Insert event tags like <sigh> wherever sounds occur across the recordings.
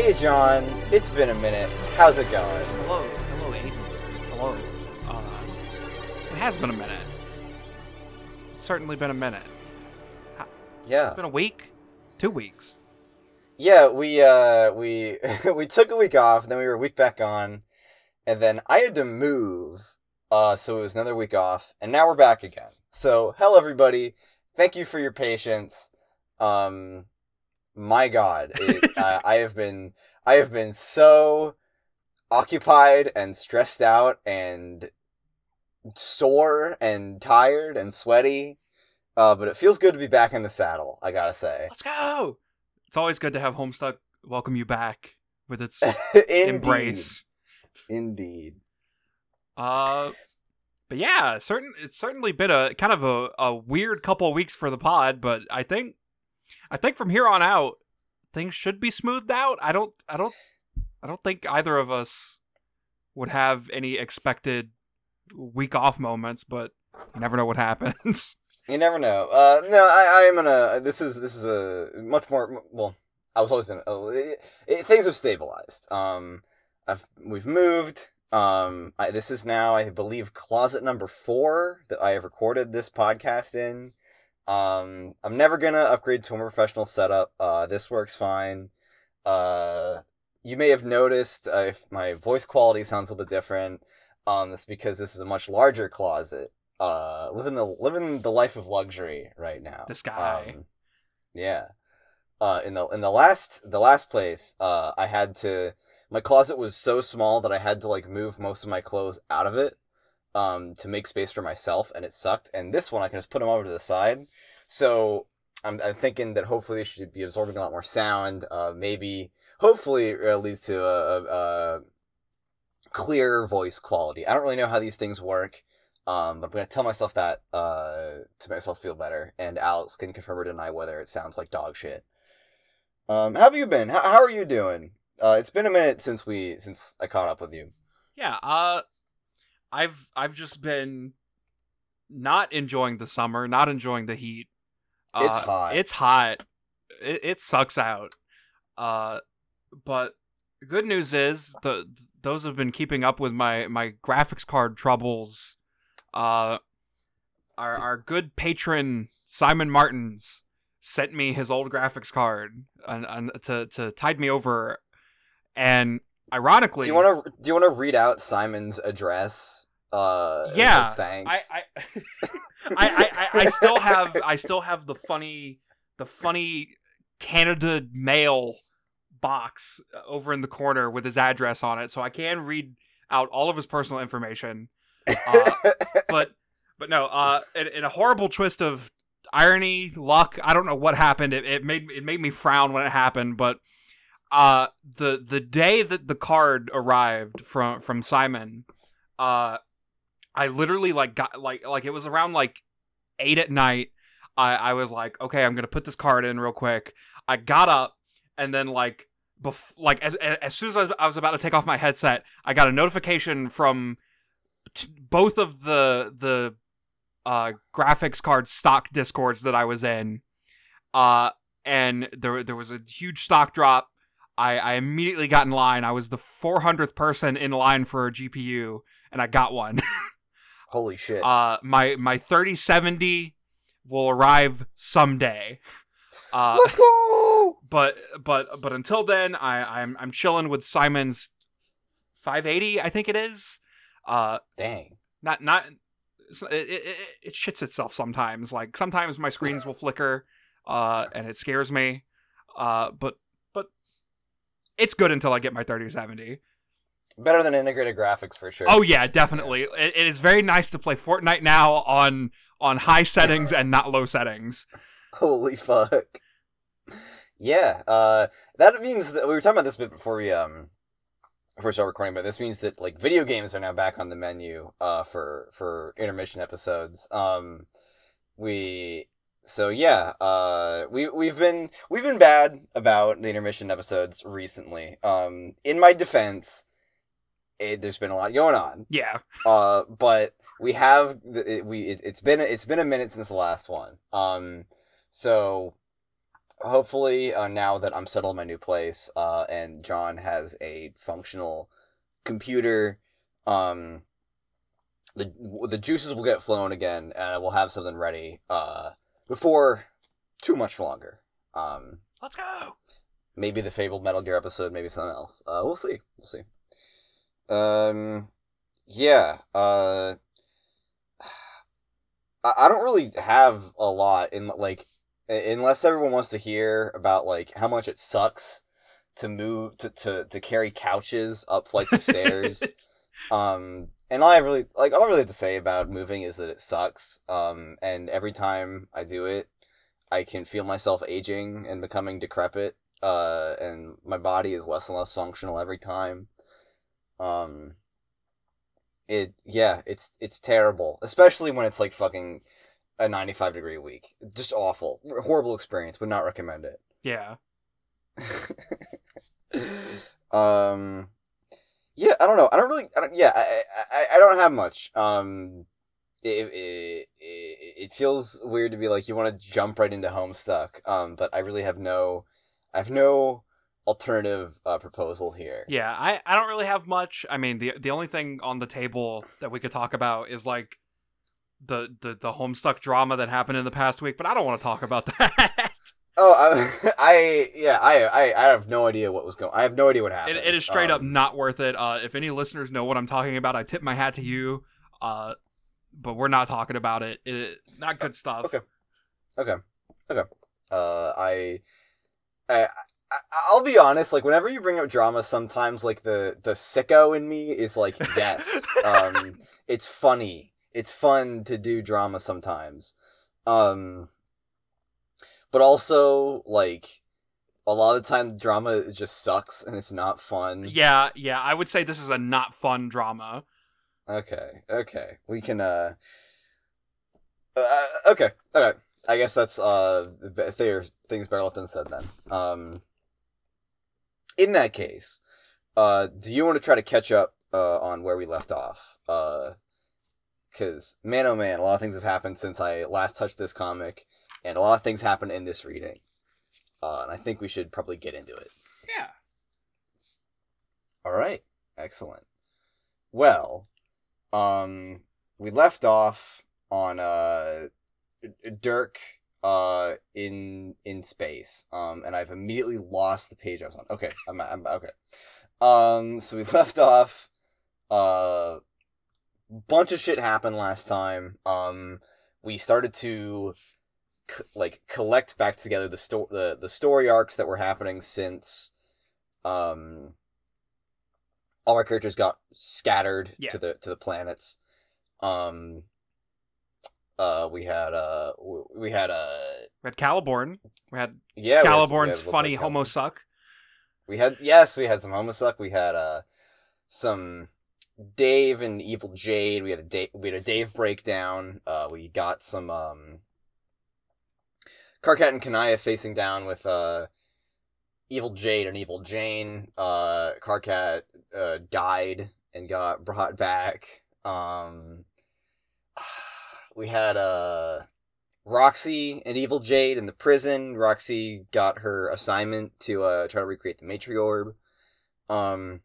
Hey, John. It's been a minute. How's it going? Hello, hello, Aidan. Hello. Uh, it has been a minute. It's certainly been a minute. Yeah. It's been a week, two weeks. Yeah, we uh we <laughs> we took a week off, then we were a week back on, and then I had to move, uh, so it was another week off, and now we're back again. So, hello everybody. Thank you for your patience. Um, my God, it, <laughs> uh, I have been I have been so occupied and stressed out and sore and tired and sweaty. Uh, but it feels good to be back in the saddle. I gotta say. Let's go. It's always good to have Homestuck welcome you back with its <laughs> Indeed. embrace. Indeed. Uh, but yeah, certain it's certainly been a kind of a, a weird couple of weeks for the pod, but I think I think from here on out things should be smoothed out. I don't I don't I don't think either of us would have any expected week off moments, but you never know what happens. <laughs> You never know. Uh, no, I, I am gonna. This is this is a much more. Well, I was always in. Uh, it, it, things have stabilized. Um, I've we've moved. Um, I, this is now, I believe, closet number four that I have recorded this podcast in. Um, I'm never gonna upgrade to a more professional setup. Uh, this works fine. Uh, you may have noticed uh, if my voice quality sounds a little bit different. Um, that's because this is a much larger closet uh living the living the life of luxury right now. This guy. Um, yeah. Uh in the in the last the last place, uh I had to my closet was so small that I had to like move most of my clothes out of it um to make space for myself and it sucked. And this one I can just put them over to the side. So I'm I'm thinking that hopefully they should be absorbing a lot more sound. Uh maybe hopefully it leads to a, a, a clear voice quality. I don't really know how these things work. Um, but I'm gonna tell myself that uh, to make myself feel better, and Alex can confirm or deny whether it sounds like dog shit. Um, how have you been? How, how are you doing? Uh, it's been a minute since we since I caught up with you. Yeah, uh I've I've just been not enjoying the summer, not enjoying the heat. Uh, It's hot. It's hot. It, it sucks out. Uh but good news is the those have been keeping up with my my graphics card troubles. Uh our our good patron Simon Martins sent me his old graphics card and, and to to tide me over and ironically Do you want to do you want to read out Simon's address? Uh, Yeah, thanks. I <laughs> I, I, I, I still have I still have the funny the funny Canada mail box over in the corner with his address on it, so I can read out all of his personal information. Uh, <laughs> but but no, uh, in, in a horrible twist of irony, luck, I don't know what happened. It, it made it made me frown when it happened, but uh, the the day that the card arrived from from Simon, uh, I literally like got like like it was around like eight at night. I I was like, okay, I'm gonna put this card in real quick. I got up and then like bef- like as as soon as I was, about to take off my headset, I got a notification from t- both of the the uh graphics card stock discords that I was in. Uh and there there was a huge stock drop. I I immediately got in line. I was the 400th person in line for a GPU and I got one. <laughs> Holy shit! Uh, my my thirty seventy will arrive someday. Uh, Let's go. but but but until then, I I'm I'm chilling with Simon's five eighty. I think it is. Uh, Dang. not not. It, it, it, it shits itself sometimes. Like sometimes my screens will flicker, uh, and it scares me. Uh, but it's good until I get my thirty seventy. Better than integrated graphics for sure. Oh yeah, definitely. It, it is very nice to play Fortnite now on on high <laughs> settings and not low settings. Holy fuck. Yeah, uh, that means that we were talking about this bit before we um before we start recording, but this means that like video games are now back on the menu uh for for intermission episodes. Um, we so yeah, uh, we we've been we've been bad about the intermission episodes recently. Um, in my defense, it, there's been a lot going on. Yeah. Uh, but we have it, we it, it's been it's been a minute since the last one. Um, so hopefully, uh, now that I'm settled in my new place, uh, and John has a functional computer, um, the the juices will get flowing again, and we'll have something ready, uh, before too much longer. Um, Let's go. maybe the fabled Metal Gear episode, maybe something else. Uh, we'll see. We'll see. Um, yeah. Uh, <sighs> I, don't really have a lot in like, unless everyone wants to hear about like how much it sucks to move to to to carry couches up flights of stairs. <laughs> Um, and all I really like all I really have to say about moving is that it sucks. Um, and every time I do it, I can feel myself aging and becoming decrepit. Uh, and my body is less and less functional every time. Um, it yeah, it's it's terrible, especially when it's like fucking a ninety five degree week. Just awful, horrible experience. Would not recommend it. Yeah. <laughs> um yeah i don't know i don't really I don't, yeah I, I i don't have much um it, it, it, it feels weird to be like you want to jump right into homestuck um but i really have no i have no alternative uh, proposal here Yeah, I, I don't really have much. I mean, the the only thing on the table that we could talk about is like the the the Homestuck drama that happened in the past week, but I don't want to talk about <laughs> that. Oh I, <laughs> I yeah I, I i have no idea what was going i have no idea what happened it, it is straight up Um, not worth it. Uh, if any listeners know what I'm talking about, I tip my hat to you. Uh, but we're not talking about it. it not good stuff. Okay. Okay. Okay. Uh, I, I, I, I'll be honest. Like, whenever you bring up drama, sometimes like the the sicko in me is like, yes, um, <laughs> it's funny. It's fun to do drama sometimes. Um, but also like a lot of the time, drama just sucks and it's not fun. Yeah, yeah. I would say this is a not fun drama. Okay, okay. We can uh, uh okay, okay. I guess that's uh there things better left unsaid then. Um in that case, uh do you want to try to catch up uh on where we left off? Uh cuz man oh man, a lot of things have happened since I last touched this comic and a lot of things happen in this reading. Uh and I think we should probably get into it. Yeah. All right. Excellent. Well, um we left off on uh Dirk uh in in space. Um and I've immediately lost the page I was on. Okay, I'm I'm okay. Um so we <laughs> left off uh bunch of shit happened last time. Um we started to c- like collect back together the sto- the the story arcs that were happening since um all our characters got scattered Yeah. to the to the planets. Um uh we had uh we had uh We had Caliborn. We had yeah we had- we had Caliborn's a funny of homo suck. We had yes, we had some Homosuck We had uh some Dave and Evil Jade. We had a Dave, we had a Dave breakdown. Uh, we got some um Karkat and Kanaya facing down with uh Evil Jade and Evil Jane. Uh, Karkat uh died and got <laughs> brought back. Um, we had uh Roxy and Evil Jade in the prison. Roxy got her assignment to uh, try to recreate the Matriorb. Um,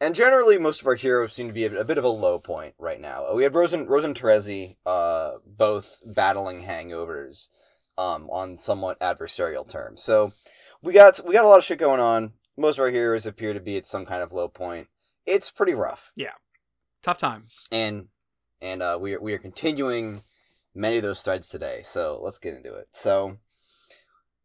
and generally, most of our heroes seem to be a, a bit of a low point right now. We had Rose and Terezi, uh, both battling hangovers um, on somewhat adversarial terms. So we got we got a lot of shit going on. Most of our heroes appear to be at some kind of low point. It's pretty rough Yeah, Tough times. and and uh, we are we are continuing many of those threads today. So let's get into it. So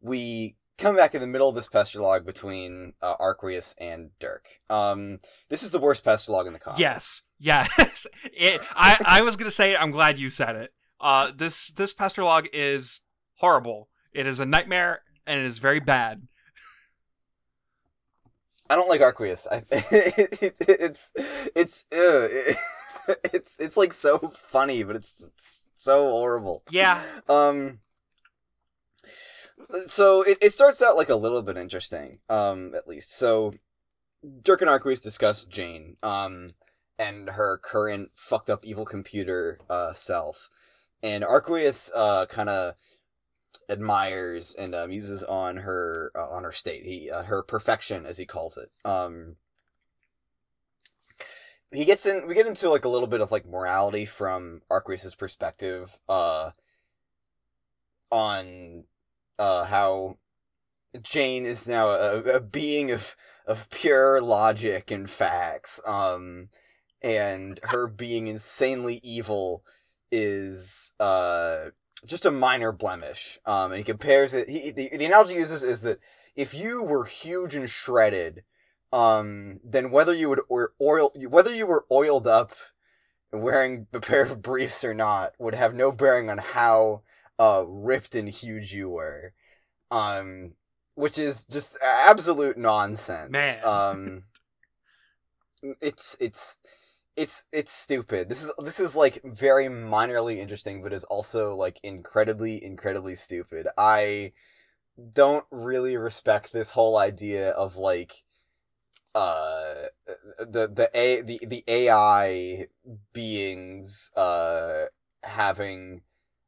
we come back in the middle of this pesterlog between uh, Arquius and Dirk. Um, this is the worst pesterlog in the comic. Yes. Yes. <laughs> it, I, I was gonna say it. I'm glad you said it. Uh, this this pesterlog is horrible. It is a nightmare and it is very bad. I don't like Arquius. I <laughs> it's it's uh, <laughs> it's it's like so funny, but it's, it's so horrible. Yeah. Um. So it, it starts out like a little bit interesting, um, at least. So Dirk and Arquius discuss Jane, um, and her current fucked up evil computer uh self, and Arquius uh kind of admires and um, uses on her uh, on her state. He uh, her perfection, as he calls it. Um, he gets in. We get into like a little bit of like morality from Arquius's perspective. Uh, on uh how Jane is now a, a being of of pure logic and facts. Um, and her being insanely evil is uh just a minor blemish. Um, and he compares it. He the, the analogy he uses is that if you were huge and shredded, um, then whether you would or oil whether you were oiled up and wearing a pair of briefs or not would have no bearing on how uh ripped and huge you were. Um, which is just absolute nonsense. Man. Um, <laughs> it's it's it's it's stupid. This is this is like very minorly interesting, but is also like incredibly incredibly stupid. I don't really respect this whole idea of like uh the the a the the AI beings uh having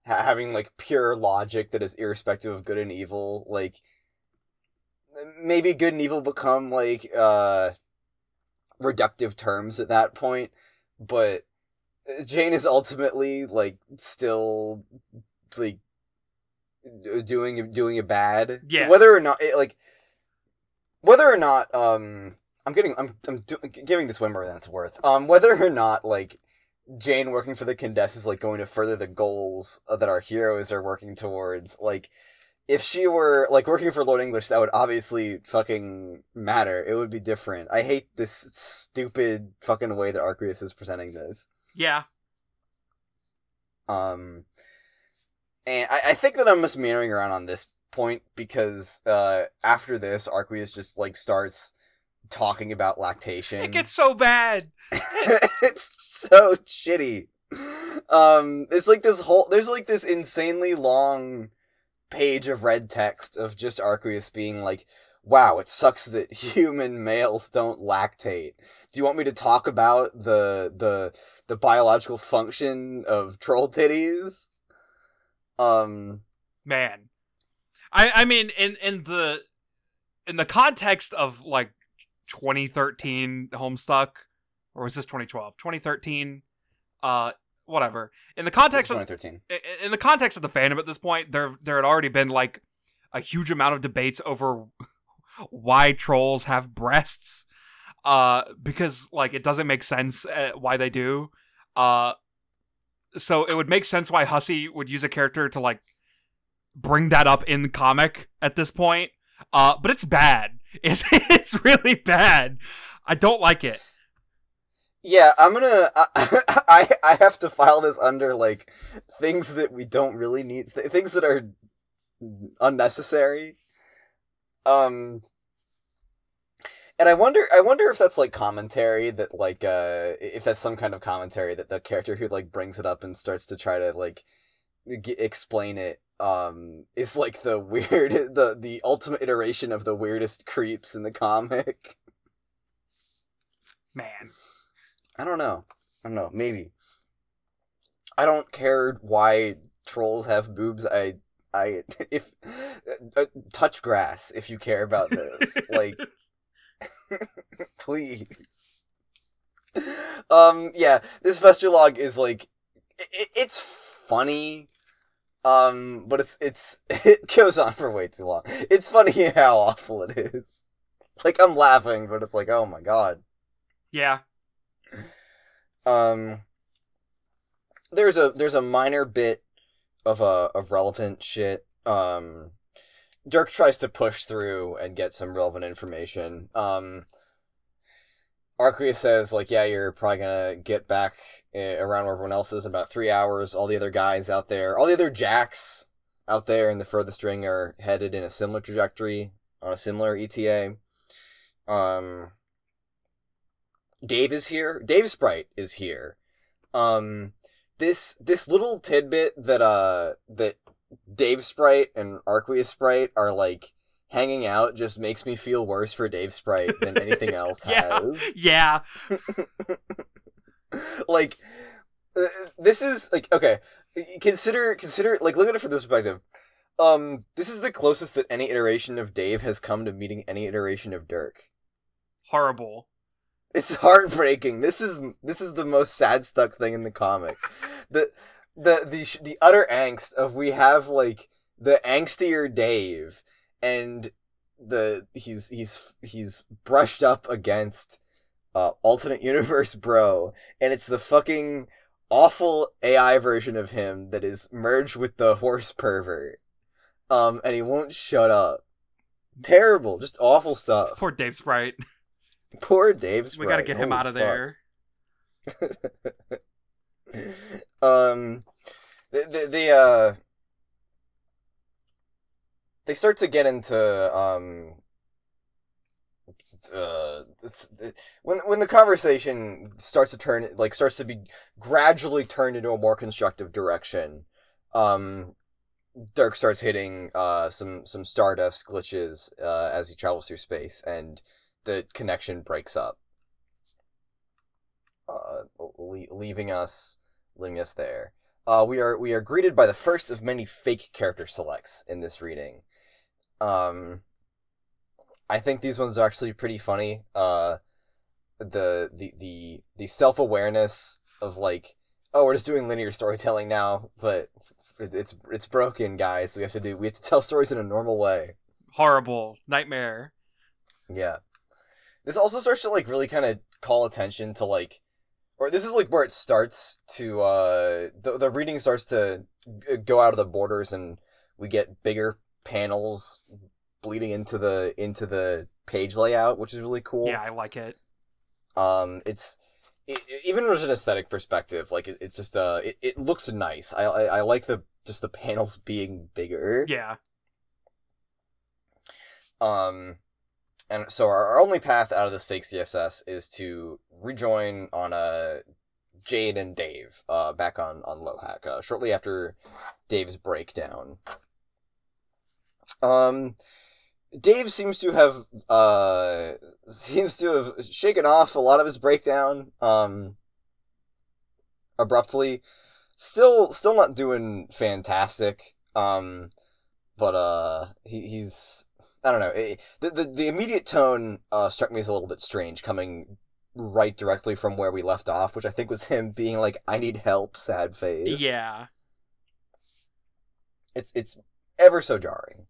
ha- having like pure logic that is irrespective of good and evil like maybe good and evil become like uh reductive terms at that point but jane is ultimately like still like doing doing a bad Yeah. whether or not it, like whether or not um i'm getting i'm i'm do- giving this way more than it's worth um whether or not like jane working for the Condesce is like going to further the goals that our heroes are working towards like if she were like working for Lord English, that would obviously fucking matter. It would be different. I hate this stupid fucking way that Arquius is presenting this. Yeah. Um, and I, I think that I'm just meandering around on this point because uh, after this, Arquius just like starts talking about lactation. It gets so bad. <laughs> it's so shitty. Um, it's like this whole there's like this insanely long page of red text of just Arquius being like, "Wow, it sucks that <laughs> human males don't lactate." Do you want me to talk about the the the biological function of troll titties? Um, Man. I I mean in in the in the context of like 2013 Homestuck or was this 2012? 2013 uh whatever. In the context of 2013. in the context of the fandom at this point, there there had already been like a huge amount of debates over <laughs> why trolls have breasts, uh, because like it doesn't make sense uh, why they do. Uh, so it would make sense why Hussie would use a character to like bring that up in the comic at this point. Uh, but it's bad. <laughs> It's it's really bad. I don't like it. Yeah, I'm gonna. I, <laughs> I I have to file this under like things that we don't really need, th- things that are unnecessary. Um, and I wonder, I wonder if that's like commentary that like, uh, if that's some kind of commentary that the character who like brings it up and starts to try to like g- explain it, um, is like the weird, <laughs> the the ultimate iteration of the weirdest creeps in the comic. Man. I don't know. I don't know. Maybe. I don't care why trolls have boobs. I I <laughs> if uh, touch grass if you care about this. <laughs> like <laughs> please. Um yeah, this pesterlog is like it, it's funny. Um but it's it's it goes on for way too long. It's funny how awful it is. Like I'm laughing, but it's like, "Oh my god." yeah. Um there's a there's a minor bit of uh of relevant shit. Um dirk tries to push through and get some relevant information. Um says like yeah you're probably gonna get back uh, around where everyone else is in about three hours. All the other guys out there all the other jacks out there in the furthest ring are headed in a similar trajectory on a similar eta um Dave is here. Dave Sprite is here. Um, this this little tidbit that uh that Dave Sprite and Arquius Sprite are like hanging out just makes me feel worse for Dave Sprite than anything <laughs> else Yeah. has. Yeah. <laughs> like uh, this is like okay. Consider consider like look at it from this perspective. Um, this is the closest that any iteration of Dave has come to meeting any iteration of Dirk. Horrible. It's heartbreaking. This is this is the most sad stuck thing in the comic. The the the the utter angst of we have like the angstier Dave and the he's he's he's brushed up against uh alternate <laughs> universe bro and it's the fucking awful AI version of him that is merged with the horse pervert. Um and he won't shut up. Terrible, just awful stuff. Poor Dave Sprite. <laughs> Poor Dave's We gotta get him out of there. <laughs> um, the, the the uh, they start to get into um, uh, it's, when when the conversation starts to turn like starts to be gradually turned into a more constructive direction. Um, Dirk starts hitting uh some some stardust glitches uh as he travels through space and the connection breaks up uh, le- leaving us leaving us there. Uh, we are we are greeted by the first of many fake character selects in this reading. Um, I think these ones are actually pretty funny. Uh, the the the the self awareness of like, oh, we're just doing linear storytelling now, but it's it's broken, guys. We have to do we have to tell stories in a normal way. Horrible nightmare. Yeah. This also starts to like really kind of call attention to like or this is like where it starts to uh the, the reading starts to go out of the borders and we get bigger panels bleeding into the into the page layout which is really cool Yeah, I like it. um it's it, even from an aesthetic perspective like it, it's just uh it, it looks nice I, I i like the just the panels being bigger Yeah. Um, and so our, only path out of this fake CSS is to rejoin on uh, Jade and Dave uh, back on on LOHAC uh, shortly after Dave's breakdown. Um, Dave seems to have uh <laughs> seems to have shaken off a lot of his breakdown um abruptly. Still still not doing fantastic. Um but uh he, he's I don't know. It, the, the the immediate tone uh struck me as a little bit strange coming right directly from where we left off, which I think was <laughs> him being like I need help sad face. Yeah. It's it's ever so jarring.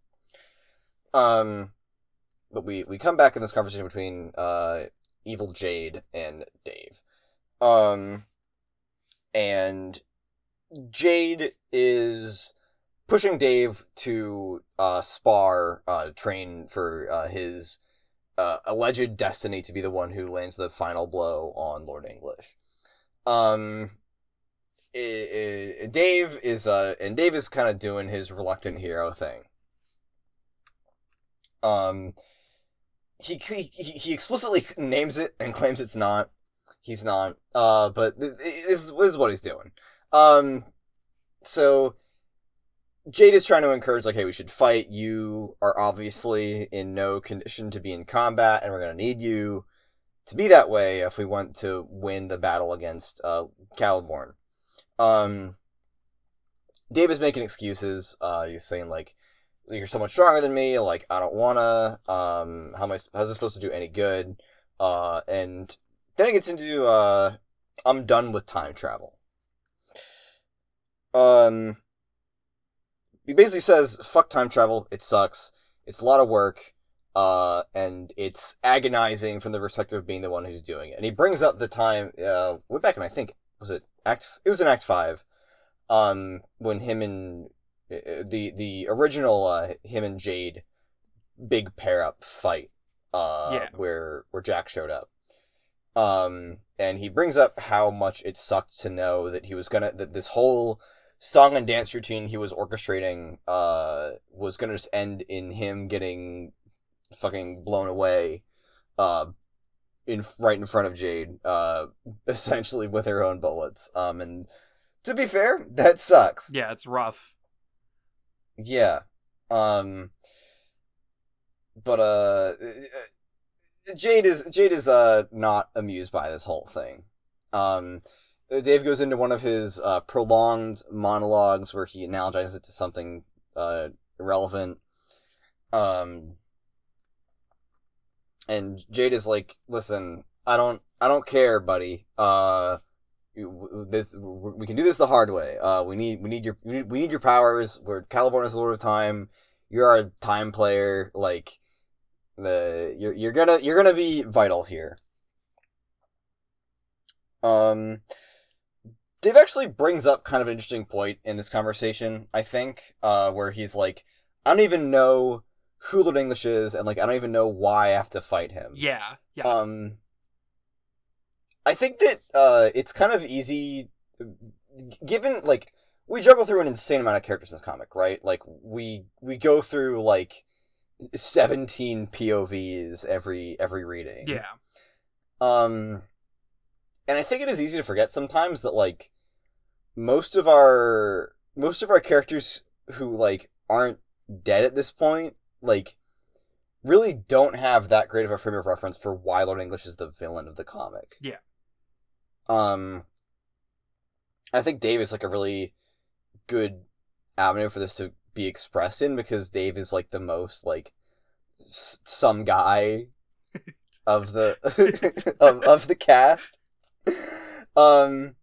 Um, but we we come back in this conversation between uh evil Jade and Dave. Um, and Jade is pushing Dave to uh spar uh train for uh his uh, alleged destiny to be the one who lands the final blow on Lord English. Um, i i Dave is uh, and Dave is kind of doing his reluctant hero thing. Um, he he he explicitly <laughs> names it and claims it's not. He's not. Uh, but th- th- this is, this is what he's doing. Um, so Jade is trying to encourage, like, hey, we should fight. You are obviously in no condition to be in combat, and we're gonna need you to be that way if we want to win the battle against uh, Caliborn. Um, Dave is making excuses. Uh, he's saying like, "You're so much stronger than me. Like, I don't wanna. Um, how am I? How's this supposed to do any good?" Uh, and then it gets into uh, I'm done with time travel. Um, he basically says, "Fuck time travel. It sucks. It's a lot of work." Uh, and it's agonizing from the perspective of being the one who's doing it. And he brings up the time, uh, way back in, I think, was it Act, it was in Act 5, um, when him and, uh, the, the original, uh, him and Jade big pair up fight, uh, Yeah. where, where Jack showed up. Um, and he brings up how much it sucked to know that he was gonna, that this whole song and dance routine he was orchestrating, uh, was gonna just end in him getting fucking blown away uh in right in front of Jade uh <laughs> essentially with her own bullets. Um and to be fair that sucks. Yeah, it's rough. yeah. Um but uh Jade is Jade is uh not amused by this whole thing. Um Dave goes into one of his uh, prolonged monologues where he analogizes it to something uh, irrelevant. Um, and Jade is like, "Listen, I don't, I don't care, buddy. Uh, this we can do this the hard way. Uh, we need, we need your, we need, we need your powers. We're Caliborn is the Lord of Time. You're a time player. Like, the you're you're gonna you're gonna be vital here." Um, Dave actually brings up kind of an interesting point in this conversation, I think, uh, where he's like, I don't even know who Lord English is, and like I don't even know why I have to fight him. Yeah, yeah. Um, I think that uh, it's kind of easy, given like we juggle through an insane amount of characters in this comic, right? Like we we go through like seventeen POVs every every reading. yeah. Um, and I think it is easy to forget sometimes that like most of our most of our characters who like aren't dead at this point, like really don't have that great of a frame of reference for why Lord English is the villain of the comic. Yeah. Um, I think Dave is like a really good avenue for this to be expressed in because Dave is like the most like s- some guy <laughs> of the <laughs> of, of the cast. <laughs> Um,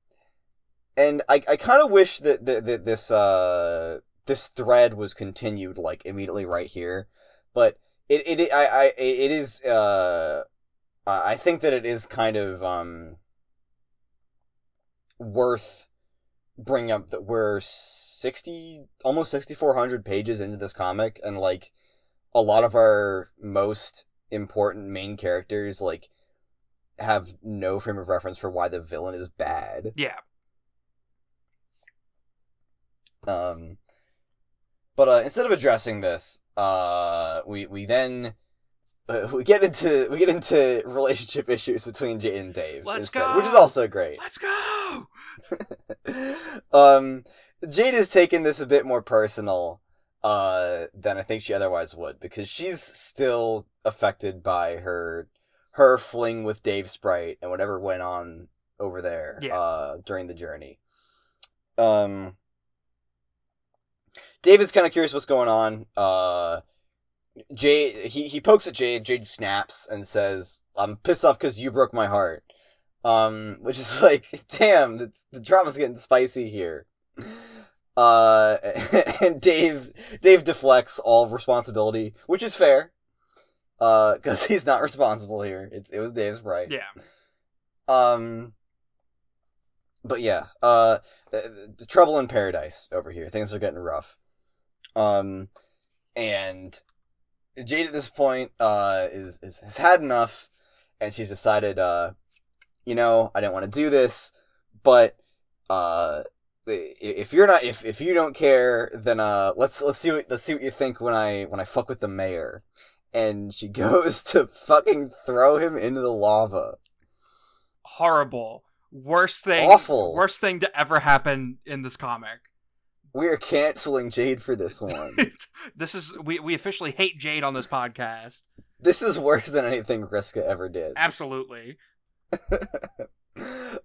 and I I kind of wish that, that that this uh this thread was continued like immediately right here, but it it I I it is uh I think that it is kind of um worth bringing up that we're 60 almost 6400 pages into this comic and like a lot of our most important main characters like have no frame of reference for why the villain is bad Yeah. um but uh instead of addressing this uh we we then uh, we get into we get into relationship <laughs> issues between Jade and Dave Let's instead, which is also great Let's go. <laughs> um, Jade has taken this a bit more personal uh, than I think she otherwise would because she's still affected by her her fling with Dave Sprite and whatever went on over there Yeah. uh, during the journey. Um, Dave is kind of curious what's going on. Uh, Jade he he pokes at Jade. Jade snaps and says, "I'm pissed off because you broke my heart." Um, which is <laughs> like, damn, the, the drama's getting spicy here. Uh, <laughs> and Dave, Dave deflects all responsibility, which is fair. Uh, <laughs> because he's not responsible here. It, it was Dave Sprite. Yeah. Um, but yeah, uh, trouble in paradise over here. Things are getting rough. Um, and Jade at this point, uh, is, is has had enough, and she's decided, uh, you know, I didn't want to do this, but uh, if you're not, if if you don't care, then uh, let's let's see what let's see what you think when I when I fuck with the mayor. And she <laughs> goes to fucking throw him into the lava. Horrible. Worst thing. Awful. Worst thing to ever happen in this comic. We are canceling Jade for this one. <laughs> this is we we officially hate Jade on this podcast. this is worse than anything Vriska ever did. <laughs> Absolutely.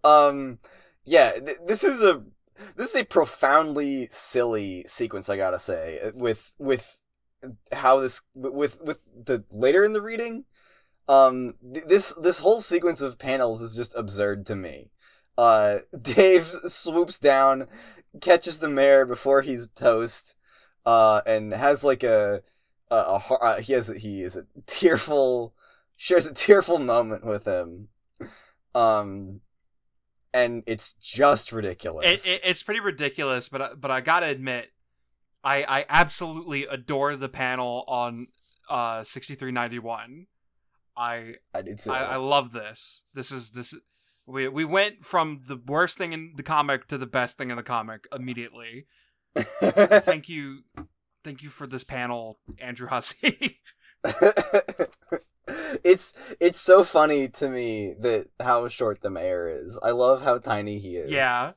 um, yeah, th- this is a this is a profoundly silly sequence. I gotta say, with with how this with with the later in the reading, um, th- this this whole sequence of panels is just absurd to me. Uh, <laughs> Dave swoops down, catches the mayor before he's toast, uh, and has like a a, a uh, he has a, he is a tearful shares a tearful moment with him um and it's just ridiculous It, it, it's pretty ridiculous, but I- but I gotta admit, I I absolutely adore the panel on uh sixty three ninety one. I I did. I, I love this. This is this. We we went from the worst thing in the comic to the best thing in the comic immediately. <laughs> Thank you, thank you for this panel, Andrew Hussie. <laughs> it's it's so funny to me that how short the mayor is. I love how tiny he is. yeah,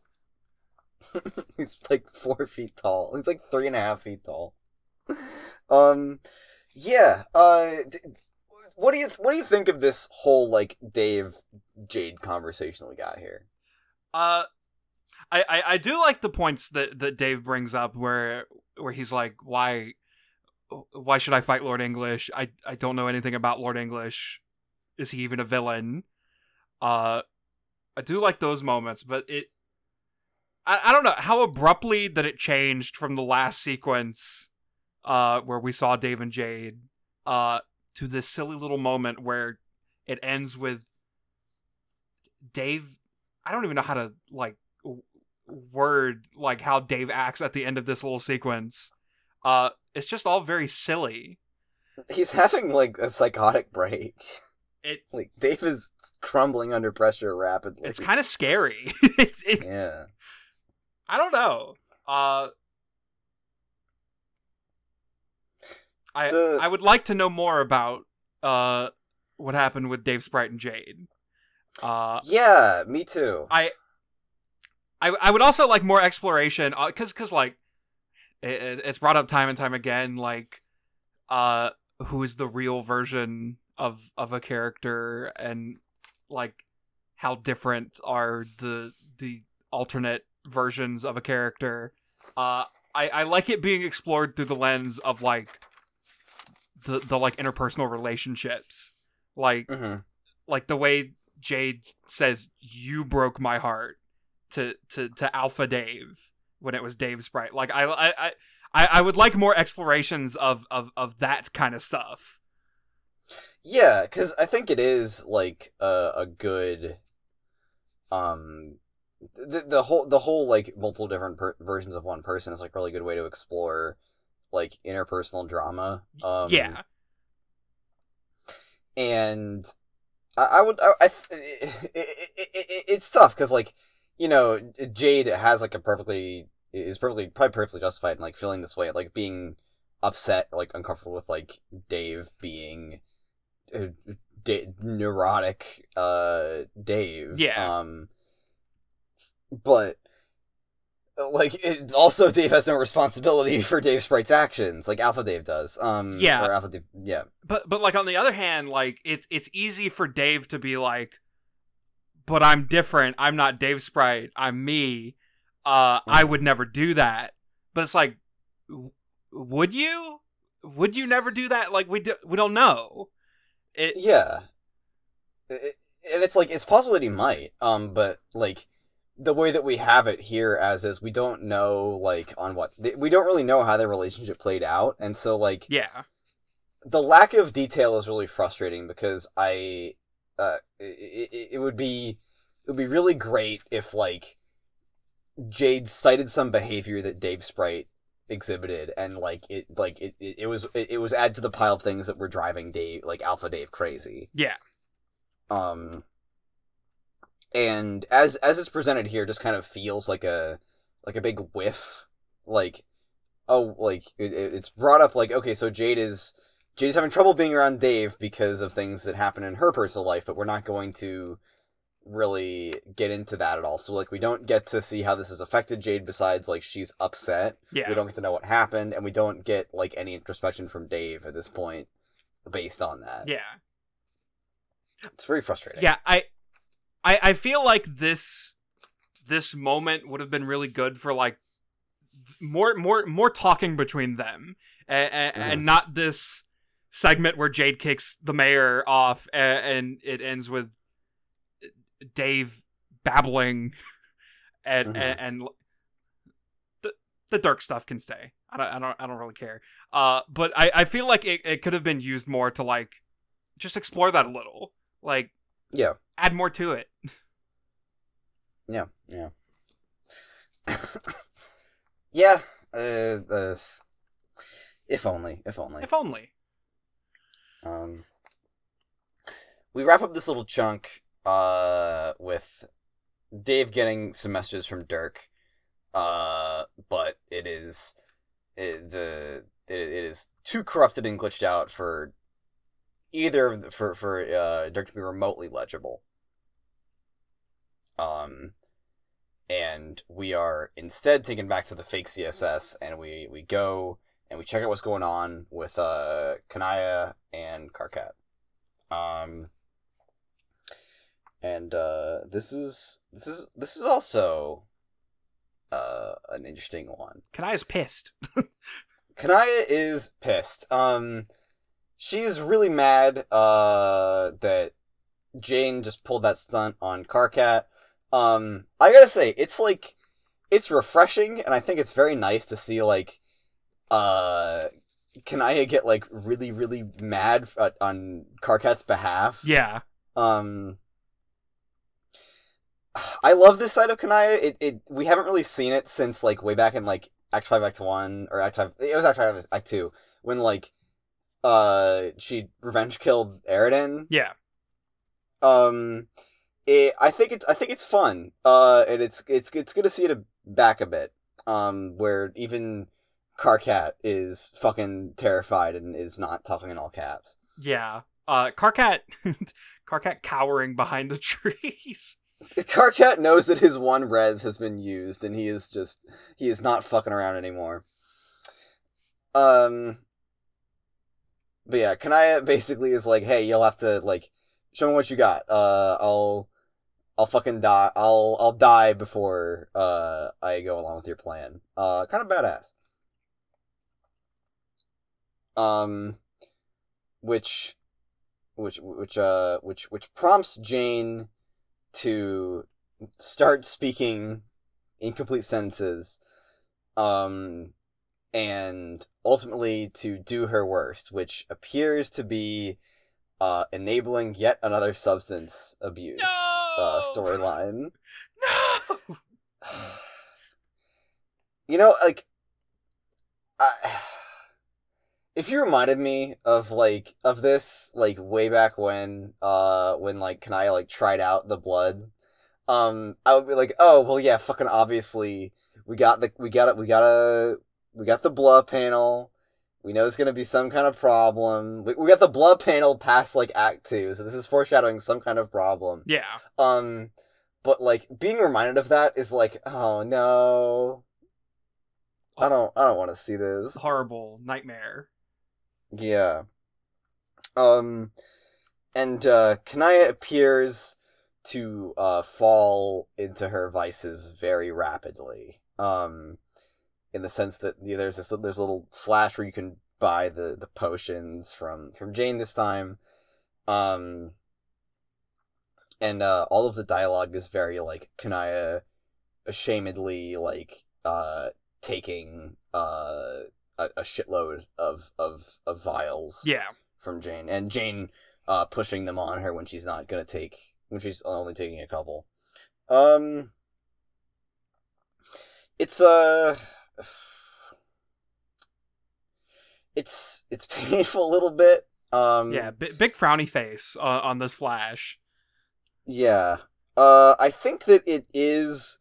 <laughs> he's like four feet tall. He's like three and a half feet tall. Um, yeah. Uh, what do you what do you think of this whole like Dave Jade conversation we got here? uh, I, I I do like the points that that Dave brings up where where he's like, why why should I fight Lord English? I I don't know anything about Lord English. Is he even a villain? Uh, I do like those moments, but it. I, I don't know how abruptly that it changed from the last sequence, uh, where we saw Dave and Jade, uh, to this silly little moment where it ends with Dave. I don't even know how to like word like how Dave acts at the end of this little sequence. Uh, it's just all very silly. He's having like a psychotic break. It Like Dave is crumbling under pressure rapidly. it's kind of scary. <laughs> it's, it, yeah. I don't know. Uh, I The- I would like to know more about uh what happened with Dave Sprite and Jade. Uh, Yeah, me too. I I I would also like more exploration because because like it, it- it's brought up time and time again like uh who is the real version of of a character and like how different are the the alternate versions of a character uh I, I like it being explored through the lens of like the the like interpersonal relationships like hmm like the way Jade says you broke my heart to to to Alpha Dave when it was Dave Sprite. Like I I I I I would like more explorations of of of that kind of stuff. Yeah, because I think it is like a, a good, um, the the whole the whole like multiple different per- versions of one person is like a really good way to explore like interpersonal drama. Um, yeah. and I, I would I, I it, it, it, it's tough because like you know Jade has like a perfectly is perfectly probably perfectly justified in like feeling this way like being upset like uncomfortable with like Dave being uh, da- neurotic uh Dave Yeah. um but like it, also Dave has no responsibility <laughs> for Dave Sprite's actions like Alpha Dave does um Yeah. or Alpha Dave yeah But but like on the other hand, like it's it's easy for Dave to be like but I'm different. I'm not Dave Sprite. I'm me. Uh I Mhm. would never do that. But it's like w- would you? Would you never do that? Like we do, we don't know. It Yeah. I- I- And it's like it's possible that he might. Um, but like the way that we have it here as is we don't know like on what we don't really know how their relationship played out and so like yeah. the lack of detail is really frustrating because I uh it, it, would be it would be really great if like Jade cited some behavior that Dave Sprite exhibited and like it like it, it, it was it, it was add to the pile of things that were driving Dave like Alpha Dave crazy Yeah. um and as as it's presented here just kind of feels like a like a big whiff like oh like it, it- it's brought up like okay so jade is jade is having trouble being around dave because of things that happen in her personal life but we're not going to really get into that at all so like we don't get to see how this has affected jade besides like she's upset Yeah. we don't get to know what happened and we don't get like any introspection from dave at this point based on that yeah. it's very frustrating Yeah, I, I, I feel like this, this moment would have been really good for like more, more, more talking between them, and, and, and not this segment where Jade kicks the mayor off, and, and it ends with Dave babbling, <laughs> and Mhm. and, and the the Dirk stuff can stay. I don't, I don't, I don't really care. Uh, but I, I feel like it, it could have been used more to like just explore that a little, like yeah add more to it. <laughs> Yeah, yeah. <coughs> yeah, uh, uh, if only, if only. If only. Um, we wrap up this little chunk uh, with Dave getting some messages from Dirk, uh, but it is it, the it, it is too corrupted and glitched out for either for for uh, Dirk to be remotely legible. Um, and we are instead taken back to the fake CSS, and we we go and we check out what's going on with uh Kanaya and Karkat. Um and uh this is this is this is also uh an interesting one. Kanaya's pissed. <laughs> Kanaya is pissed. Um, she's really mad. Uh, that Jane just pulled that stunt on Karkat. Um, I gotta say, it's like, it's refreshing, and I think it's very nice to see like, uh, Kanaya get like really, really mad at, on Karkat's behalf. Yeah. Um, I love this side of Kanaya. It, it we haven't really seen it since like way back in like Act Five, Act One, or Act Five. It was Act Five, Act Two, when like, uh, she revenge killed Eridan. Yeah. Um, it, I think it's I think it's fun. Uh, and it's it's it's good to see it back a bit. Um, where even Karkat is fucking terrified and is not talking in all caps. Yeah. Uh, Karkat, Karkat <laughs> cowering behind the <laughs> trees. Karkat knows that his one res has been used, and he is just he is not fucking around anymore. Um, but yeah, Kanaya basically is like, "Hey, you'll have to like show me what you got. Uh, I'll I'll fucking die. I'll I'll die before uh I go along with your plan. Uh, kind of badass. Um, which, which which uh which which prompts Jane to start speaking incomplete sentences um and ultimately to do her worst which appears to be uh enabling yet another substance abuse uh storyline No. <sighs> you know like I, if you reminded me of like of this like way back when uh when like Kanaya like tried out the blood um I would be like oh well yeah fucking obviously we got the we got it we got a we got the blood panel we know there's gonna be some kind of problem we, we got the blood panel past like act two so this is foreshadowing some kind of problem Yeah. um but like being reminded of that is like oh no I don't I don't want to see this Horrible nightmare. yeah. Um, and uh, Kanaya appears to uh, fall into her vices very rapidly. Um, in the sense that yeah, there's this there's a little flash where you can buy the the potions from from Jane this time. Um, and uh, all of the dialogue is very like Kanaya ashamedly like uh taking uh a, a shitload of of of vials Yeah. from Jane, and Jane uh, pushing them on her when she's not gonna take when she's only taking a couple. Um, it's uh, <sighs> it's it's <laughs> painful a little bit. Um, Yeah. B- big frowny face uh, on this flash. yeah. Uh, I think that it is,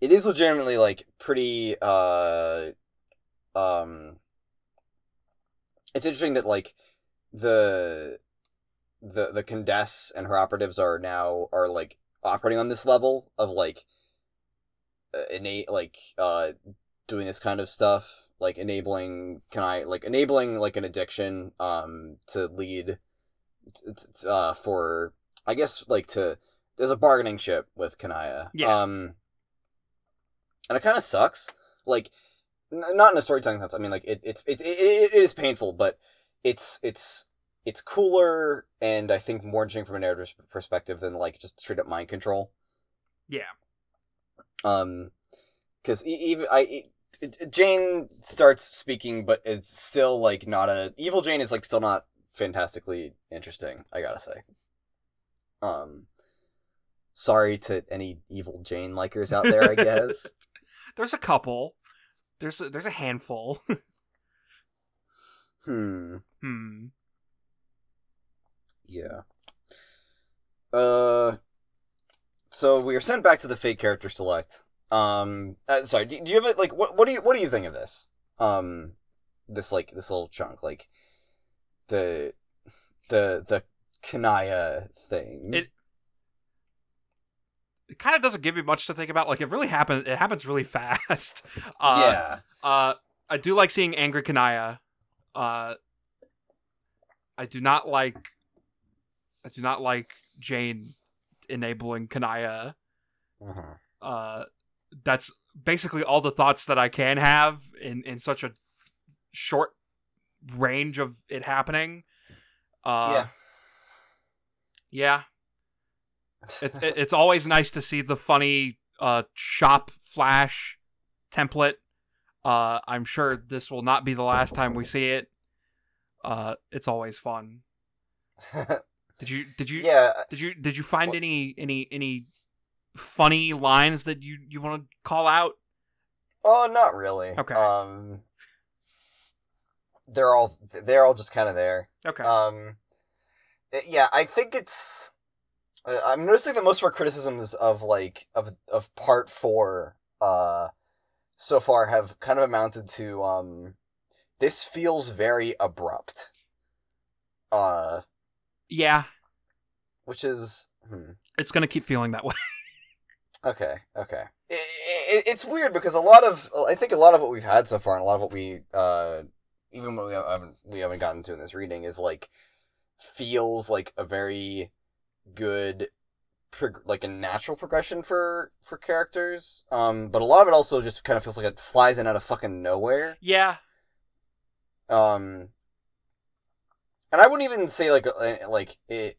it is legitimately like pretty. Uh, um, it's interesting that like the the the Condesce and her operatives are now are like operating on this level of like uh, innate like uh doing this kind of stuff like enabling Kanaya like enabling like an addiction um to lead t- t- uh for i guess like to there's a bargaining chip with kanaya Yeah. um and it kind of sucks like n- not in a storytelling sense i mean like it, it's it, it, it is painful but it's it's it's cooler and I think more interesting from a narrative perspective than like just straight up mind control. Yeah. Um, because even I Jane starts speaking, but it's still like not a evil Jane is like still not fantastically interesting. I gotta say. Um, sorry to any evil Jane likers out there. I guess. <laughs> There's a couple. There's a, there's a handful. <laughs> hmm. hmm. Yeah. Uh. So we are sent back to the fake character select. Um. Uh, sorry. Do, do you have a, like what? What do you What do you think of this? Um. This like this little chunk like the the the Kanaya thing. It- It kind of doesn't give me much to think about. Like it really happened. It happens really <laughs> fast. Uh, yeah. Uh, I do like seeing angry Kanaya. Uh, I do not like. I do not like Jane enabling Kanaya. Uh-huh. Uh, that's basically all the thoughts that I can have in in such a short range of it happening. Uh, yeah, it's it, it's always nice to see the funny uh shop flash template. Uh, I'm sure this will not be the last time we see it. Uh, it's always fun. <laughs> Did you did you yeah. did you did you find any any any funny lines that you you want to call out? Oh, not really. Okay. Um, they're all they're all just kind of there. Okay. Um, yeah, I think it's. I'm noticing that most of our criticisms of like of of part four, uh, so far have kind of amounted to um, this feels very abrupt. Uh, yeah, which is hmm. it's gonna keep feeling that way. <laughs> Okay, okay. I i it's weird because a lot of I think a lot of what we've had so far, and a lot of what we uh, even when we haven't we haven't gotten to in this reading is like feels like a very good prog- like a natural progression for for characters. Um, but a lot of it also just kind of feels like it flies in out of fucking nowhere. yeah, Um, and I wouldn't even say like uh, like it.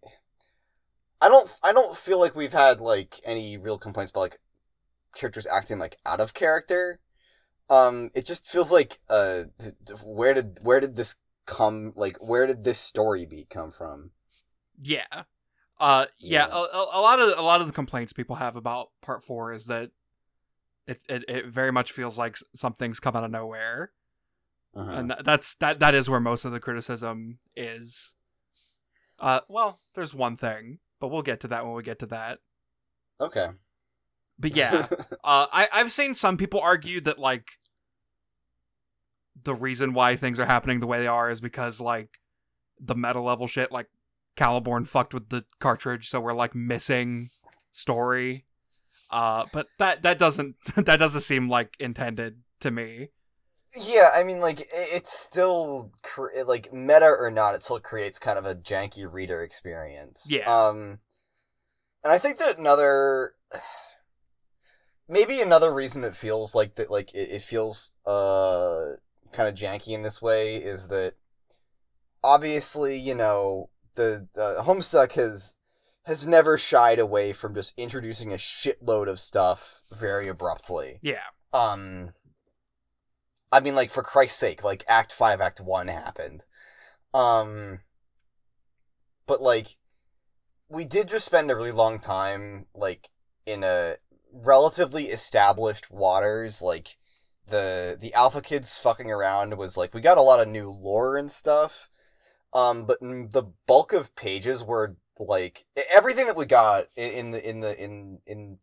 I don't. I don't feel like we've had like any real complaints about like characters acting like out of character. Um, it just feels like uh, where did where did this come? Like, where did this story beat come from? yeah, uh, yeah. Yeah. A, a, lot of a lot of the complaints people have about part four is that it it, it very much feels like something's come out of nowhere, Uh-huh. and tha- that's that that is where most of the criticism is. Uh, well, there's one thing, but we'll get to that when we get to that. okay. But <laughs> yeah, uh, I I've seen some people argue that like the reason why things are happening the way they are is because like the meta level shit, like Caliborn fucked with the cartridge, so we're like missing story. Uh, but that that doesn't <laughs> that doesn't seem like intended to me. Yeah, I mean, like it's still cre- like meta or not, it still creates kind of a janky reader experience. Yeah. Um, and I think that another, maybe another reason it feels like that, like it, it feels uh kind of janky in this way is that obviously you know the uh, Homestuck has has never shied away from just introducing a shitload of stuff very abruptly. Yeah, Um, I mean, like for Christ's sake, like Act Five, Act One happened. Um, but like, we did just spend a really long time like in a relatively established waters. Like the the Alpha Kids fucking around was like we got a lot of new lore and stuff. Um, but the bulk of pages were like everything that we got in the in the in in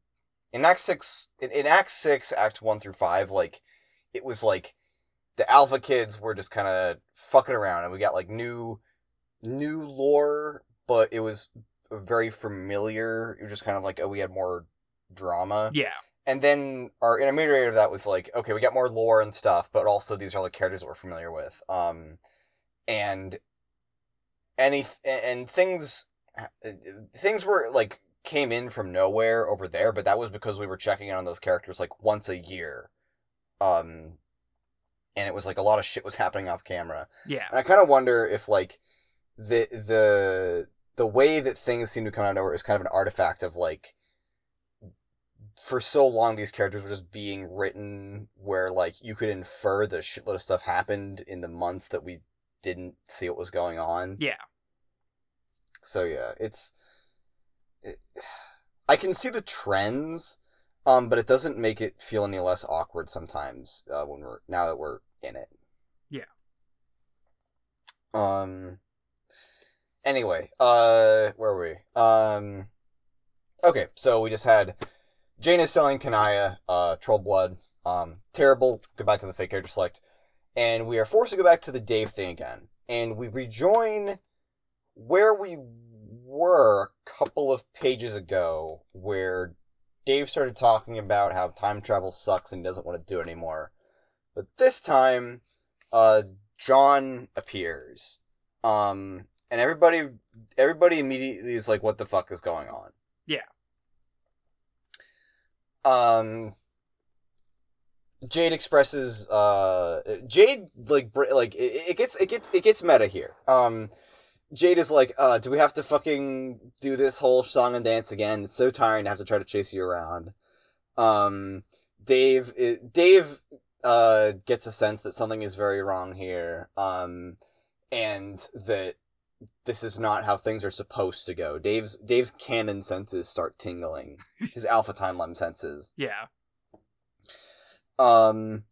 in Act Six in, in Act Six, Act One through Five, like it was like the Alpha Kids were just kind of fucking around, and we got like new new lore, but it was very familiar. It was just kind of like oh, we had more drama, yeah, and then our intermediary of that was like okay, we got more lore and stuff, but also these are all the characters that we're familiar with, um, and any and things things were like came in from nowhere over there, but that was because we were checking in on those characters like once a year. Um and it was like a lot of shit was happening off camera. yeah, And I kind of wonder if like the the the way that things seem to come out of nowhere is kind of an artifact of like for so long these characters were just being written where like you could infer the shitload of stuff happened in the months that we didn't see what was going on. yeah. So yeah, it's it, I can see the trends, um, but it doesn't make it feel any less awkward sometimes uh, when we're now that we're in it. Yeah. Um. Anyway, uh, where were we? Um. Okay, so we just had Jane is selling Kanaya, uh, Troll Blood. Um, terrible. Goodbye to the fake character select, and we are forced to go back to the Dave thing again, and we rejoin where we were a couple of pages ago, where Dave started talking about how time travel sucks and doesn't want to do it anymore. But this time, uh, John appears, um, and everybody, everybody immediately is like, "What the fuck is going on?" Yeah. Um. Jade expresses uh Jade like br- like it, it gets it gets it gets meta here. Um Jade is like, uh, do we have to fucking do this whole song and dance again? It's so tiring to have to try to chase you around. Um Dave Dave uh gets a sense that something is very wrong here. Um and that this is not how things are supposed to go. Dave's Dave's canon senses start tingling. <laughs> His alpha timeline senses. Yeah. Um,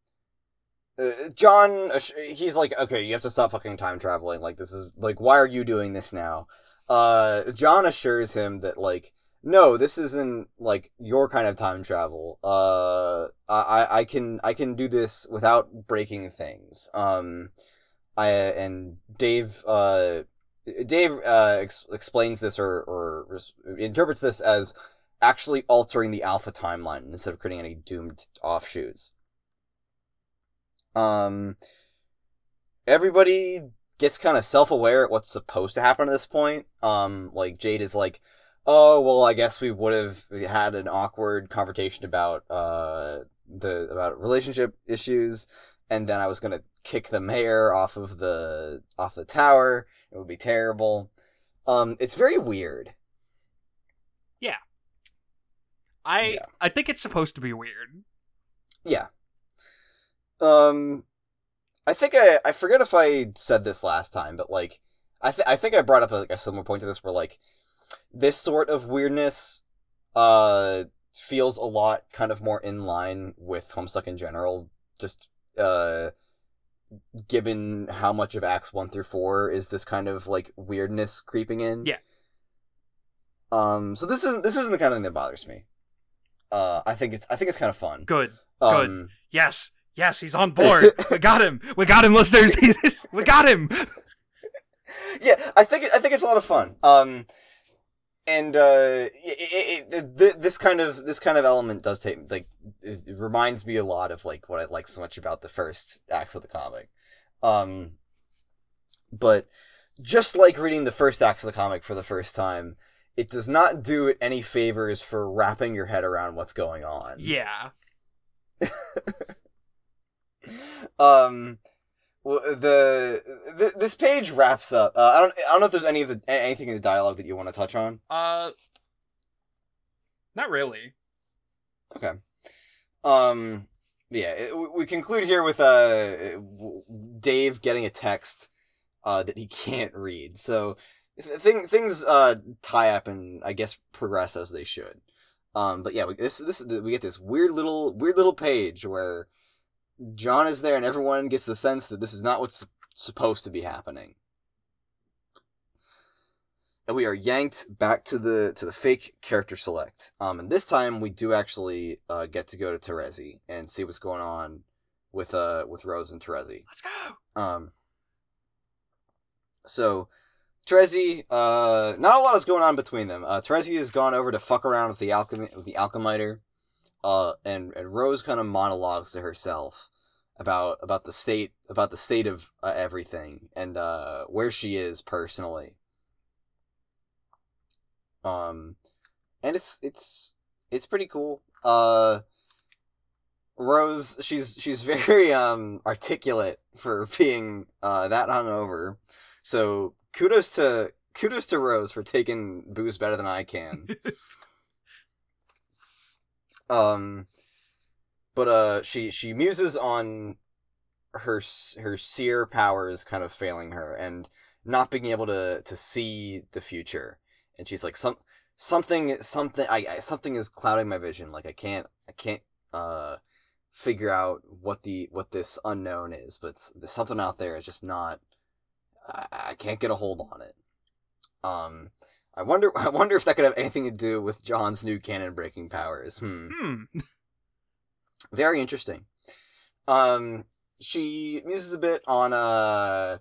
uh, John, he's like, okay, you have to stop fucking time traveling. Like, this is like, why are you doing this now? Uh, John assures him that like, no, this isn't like your kind of time travel. Uh, I I can I can do this without breaking things. Um, I and Dave uh. Dave uh, ex- explains this or, or res- interprets this as actually altering the alpha timeline instead of creating any doomed offshoots. Um, everybody gets kind of self-aware at what's supposed to happen at this point. Um, like Jade is like, "Oh, well, I guess we would have had an awkward conversation about uh the about relationship issues, and then I was gonna kick the mayor off of the off the tower. It would be terrible." Um, it's very weird. I Yeah. I think it's supposed to be weird. Yeah. Um, I think I I forget if I said this last time, but like, I th- I think I brought up a, like a similar point to this, where like, this sort of weirdness, uh, feels a lot kind of more in line with Homestuck in general. Just uh, given how much of Acts one through four is this kind of like weirdness creeping in. Yeah. Um. So this isn't this isn't the kind of thing that bothers me. Uh, I think it's I think it's kind of fun. Good. Um, Yes. Yes, he's on board. <laughs> we got him. We got him, listeners. <laughs> we got him. <laughs> yeah, I think I think it's a lot of fun. Um, and uh, it, it, it, this kind of this kind of element does take like it, reminds me a lot of like what I like so much about the first acts of the comic. Um, but just like reading the first acts of the comic for the first time, it does not do it any favors for wrapping your head around what's going on. Yeah. <laughs> um the th- this page wraps up uh, i don't i don't know if there's any of the anything in the dialogue that you want to touch on. Uh Not really. okay. Um yeah it, we- conclude here with uh dave getting a text uh that he <laughs> can't read. So th- thing, things uh tie up and i guess progress as they should. Um but yeah we, this this we get this weird little weird little page where John is there, and everyone gets the sense that this is not what's supposed to be happening. And we are yanked back to the to the fake character select. Um, and this time we do actually uh, get to go to Terezi and see what's going on with uh with Rose and Terezi. Let's go. Um, so Terezi, uh, not a lot is going on between them. Uh, Terezi has gone over to fuck around with the alchemy with the alchemiter, uh, and and Rose kind of monologues to herself about about the state about the state of uh, everything and uh, where she is personally. Um, and it's it's it's pretty cool. Uh. Rose, she's she's <laughs> very um articulate for being uh that hungover. So kudos to kudos to Rose for taking booze better than I can. <laughs> um, but uh, she she muses on her her seer powers kind of failing her and not being able to to see the future, and she's like some something something I, I something is clouding my vision. Like I can't I can't uh figure out what the what this unknown is, but something out there is just not. I, I can't get a hold on it. Um, I wonder. <laughs> I wonder if that could have anything to do with John's new canon breaking powers. Hmm. Hmm. Very interesting. Um, she muses a bit on uh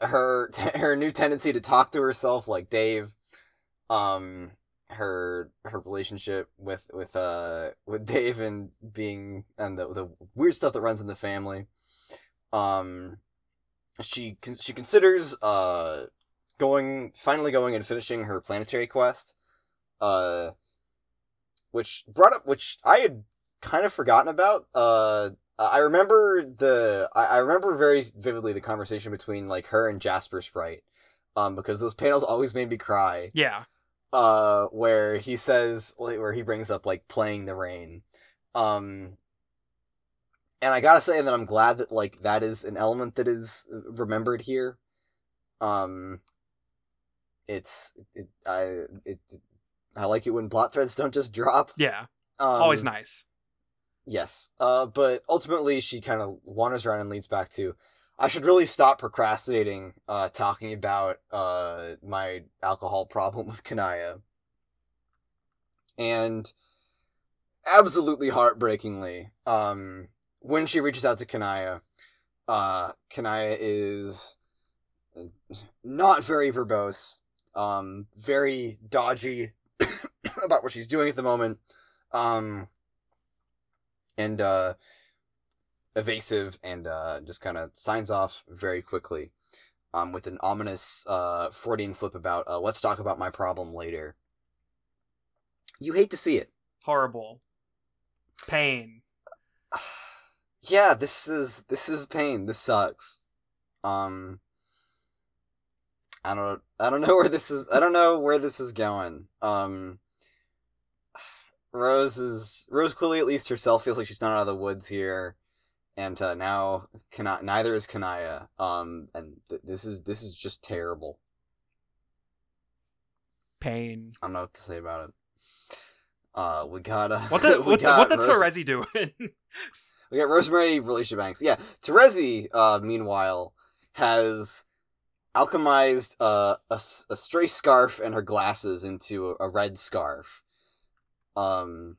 her <laughs> her new tendency to talk to herself like Dave. Um, her her relationship with with uh with Dave and being and the the weird stuff that runs in the family. Um, she con- she considers uh going finally going and finishing her planetary quest. Uh, which brought up which I had kind of forgotten about. Uh, I remember the I, I remember very vividly the conversation between like her and Jasper Sprite, um, because those panels always made me cry. Yeah. Uh, where he says like, where he brings up like playing the rain, um. And I gotta say that I'm glad that like that is an element that is remembered here. Um, it's it I it, I like it when plot threads don't just drop. Yeah. Um, Always nice. Yes. Uh, but ultimately, she kind of wanders around and leads back to, I should really stop procrastinating, uh, talking about, uh, my alcohol problem <laughs> with Kanaya. And absolutely heartbreakingly, um, when she reaches out to Kanaya, uh, Kanaya is not very verbose, um, very dodgy <coughs> about what she's doing at the moment. Um, and uh, evasive and uh, just kind of signs off very quickly um, with an ominous uh, Freudian slip about, uh, let's talk about my problem later. You hate to see it. Horrible. Pain. <sighs> yeah, this is this is pain. This sucks. Um I don't I don't <laughs> know where this is I don't know where this is going. Um Rose is Rose clearly at least herself feels like she's not out of the woods here, and uh, now Kana- neither is Kanaya. Um, and th- this is this is just terrible. Pain. I don't know what to say about it. Uh, we got uh, What the <laughs> what the, got what the Rose- Terezi doing? <laughs> We got Rosemary Relationship Banks. Yeah, Terezi, uh, meanwhile, has alchemized uh, a, a stray scarf and her glasses into a, a red scarf. Um,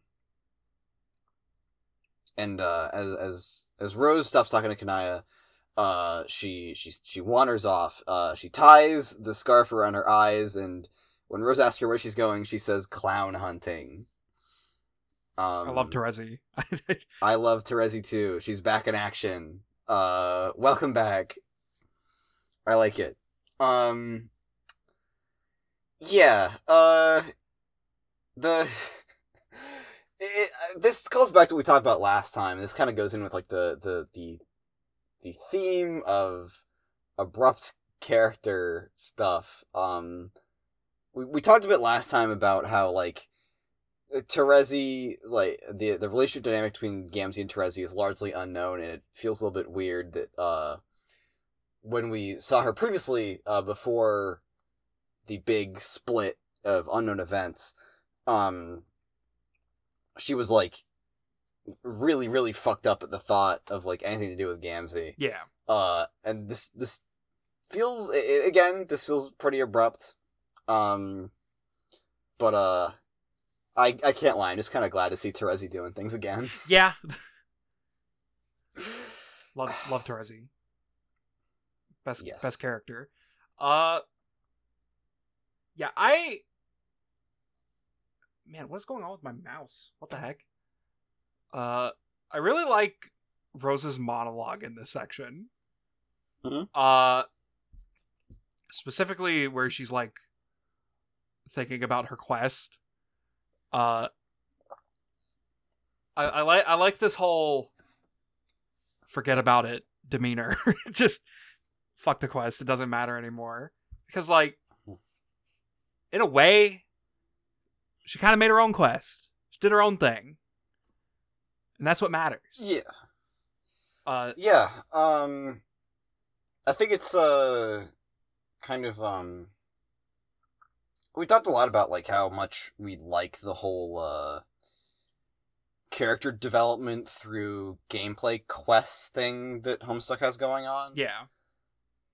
and uh, as as as Rose stops talking to Kanaya, uh, she she she wanders off. Uh, she ties the scarf around her eyes, and when Rose asks her where she's going, she says clown hunting. Um, I love Terezi. <laughs> I love Terezi too. She's back in action. Uh, welcome back. I like it. Um, yeah. Uh, the <laughs> it, uh, this goes back to what we talked about last time. This kind of goes in with like the the the the theme of abrupt character stuff. Um, we we talked a bit last time about how like Terezi, like the the relationship dynamic between Gamzee and Terezi is largely unknown, and it feels a little bit weird that uh, when we saw her previously, uh, before the big split of unknown events, um, she was like really, really fucked up at the thought of like anything to do with Gamzee. yeah. Uh, and this this feels i i- again. This feels pretty abrupt. Um, but uh, I I can't lie. I'm just kind of glad to see Terezi doing things again. Yeah. <laughs> love love Terezi. Best Yes. best character. Uh Yeah, I Man, what's going on with my mouse? What the heck? Uh I really like Rose's monologue in this section. Mhm. Uh specifically where she's like thinking about her quest. Uh I, I like I like this whole forget about it demeanor. <laughs> Just fuck the quest. It doesn't matter anymore. Because like in a way, she kind of made her own quest. She did her own thing. And that's what matters. Yeah, Uh yeah. Um, I think it's uh kind of um. We talked a lot about like how much we like the whole uh character development through gameplay quest thing that Homestuck has going on. yeah.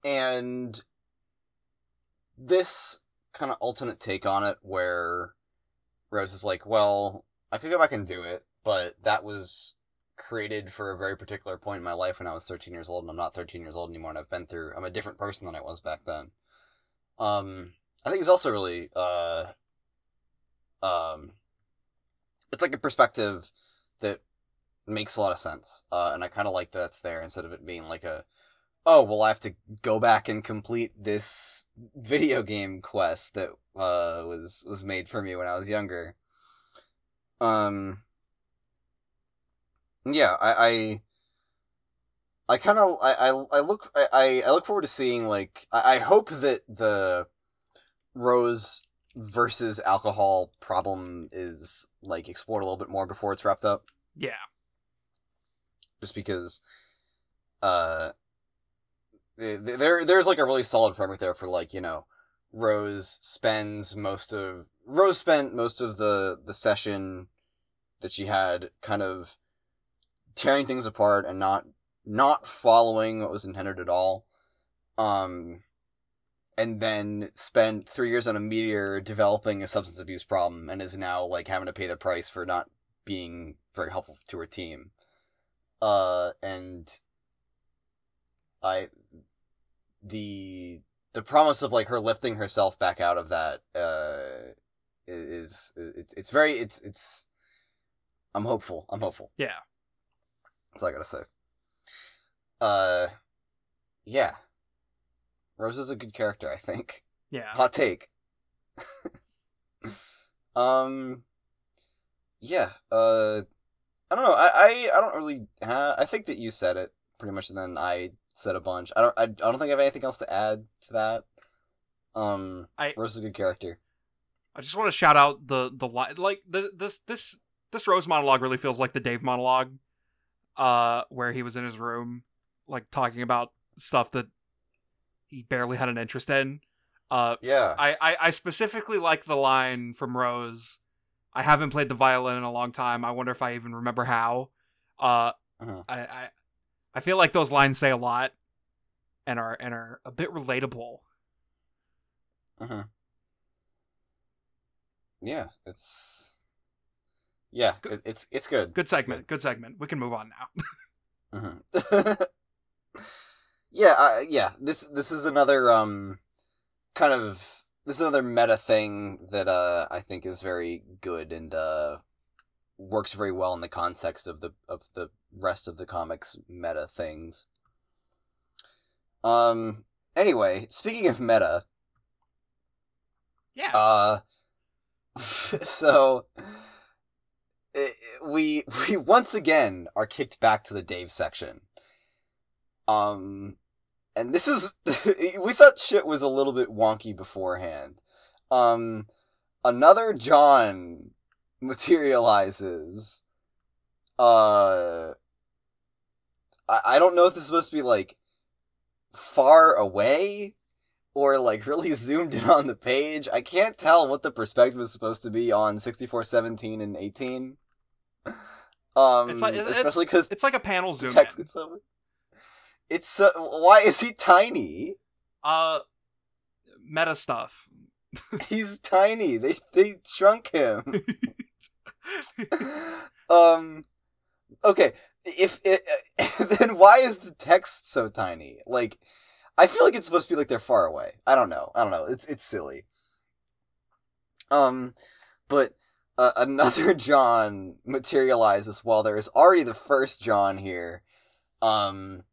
And this kind of alternate take on it where Rose is like, well, I could go back and do it, but that was created for a very particular point in my life when I was 13 years old, and I'm not 13 years old anymore, and I've been through, I'm a different person than I was back then. Um, I think it's also really, uh, um, it's like a perspective that makes a lot of sense, uh, and I kind of like that that's there instead of it being like a, oh well i have to go back and complete this video game quest that uh was was made for me when i was younger um yeah, I, I, I kind of, I, I, I look, I, I look forward to seeing like, I, I hope that the Rose versus alcohol problem is like explored a little bit more before it's wrapped up. Yeah. Just because, uh, there, there's like a really solid framework there for like you know, Rose spends most of Rose spent most of the the session that she had kind of tearing things apart and not not following what was intended at all. Um and then spent three years on a meteor developing a substance abuse problem and is now like having to pay the price for not being very helpful to her team. Uh and I the the promise of like her lifting herself back out of that uh is it's it's very it's it's I'm hopeful. I'm hopeful. Yeah. That's all I gotta say. Uh, yeah. Rose is a good character, I think. Yeah. Hot take. <laughs> um, yeah. Uh, I don't know. I I, I don't really. Ha- I think that you said it pretty much, and then I said a bunch. I don't. I, I don't think I have anything else to add to that. Um, I Rose is a good character. I just want to shout out the the like the, this this this Rose monologue really feels like the Dave monologue, uh, where he was in his room, like talking about stuff that he barely had an interest in. Uh, Yeah. I, I I specifically like the line from Rose. I haven't played the violin in a long time. I wonder if I even remember how. Uh, Mhm. I, I I feel like those lines say a lot, and are and are a bit relatable. Mm-hmm. Yeah, it's yeah, Good- it, it's it's good. Good segment. Good segment. We can move on now. Mhm. <laughs> <laughs> yeah, uh, yeah. This this is another um kind of this is another meta thing that uh I think is very good and uh works very well in the context of the of the rest of the comics meta things. Um anyway, speaking of meta, Yeah. uh <laughs> so i- we we once again are kicked back to the Dave section. Um and this is <laughs> we thought shit was a little bit wonky beforehand. Um another John materializes. Uh I, I don't know if this is supposed to be like far away or like <laughs> really zoomed in on the page. I can't tell what the perspective is supposed to be on 64, 17, and 18. Um, It's like- it's- especially because it's like a panel zoom. text in. gets over. It's so, why is he tiny? Uh, meta stuff. <laughs> He's tiny. They they shrunk him. <laughs> <laughs> um, okay. If it, <laughs> then why is the text so tiny? Like, I feel like it's supposed to be like they're far away. I don't know. I don't know. It's it's silly. Um, but uh, <laughs> another John materializes while there is already the first John here. Um,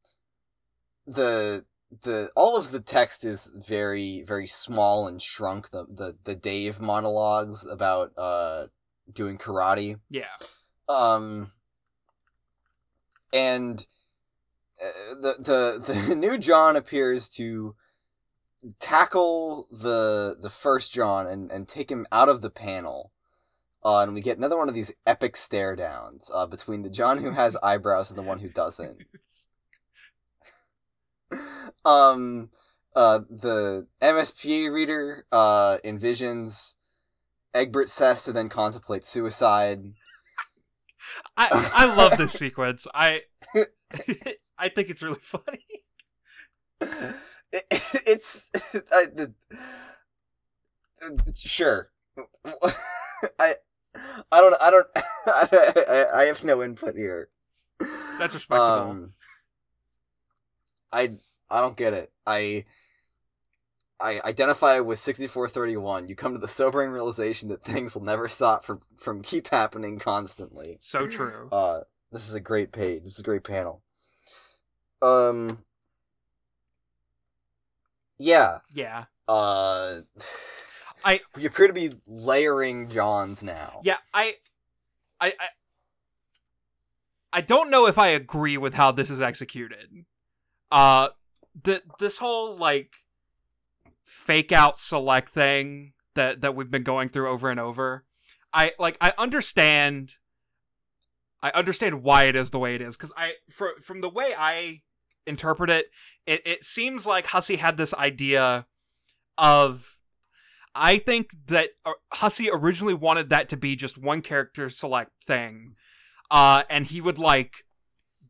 the the all of the text is very very small and shrunk. The the the Dave monologues about uh doing karate yeah. um and uh, the the the <laughs> new John appears to tackle the the first John and and take him out of the panel. Uh, and we get another one of these epic stare downs uh, between the John who has <laughs> eyebrows and the one who doesn't. <laughs> um, uh, the MSPA reader uh, envisions Egbert says to then contemplate suicide. I I love this sequence. I <laughs> I think it's really funny. It- <laughs> it's I, the, sure. <laughs> I I don't I don't I, I, I have no input here. That's respectable. Um, I I don't get it. I I identify with 6431. You come to the sobering realization that things will never stop from from keep happening constantly. so true. Uh, this is a great page. This is a great panel. Um, yeah. Yeah. Uh, I- <sighs> we appear to be layering Johns now. Yeah. I I I I don't know if I agree with how this is executed. Uh the this whole like fake out select thing that that we've been going through over and over. I like I understand I understand why it is the way it is cuz I for, from the way I interpret it, it it seems like Hussie had this idea of I think that Hussie originally wanted that to be just one character select thing. Uh and he would like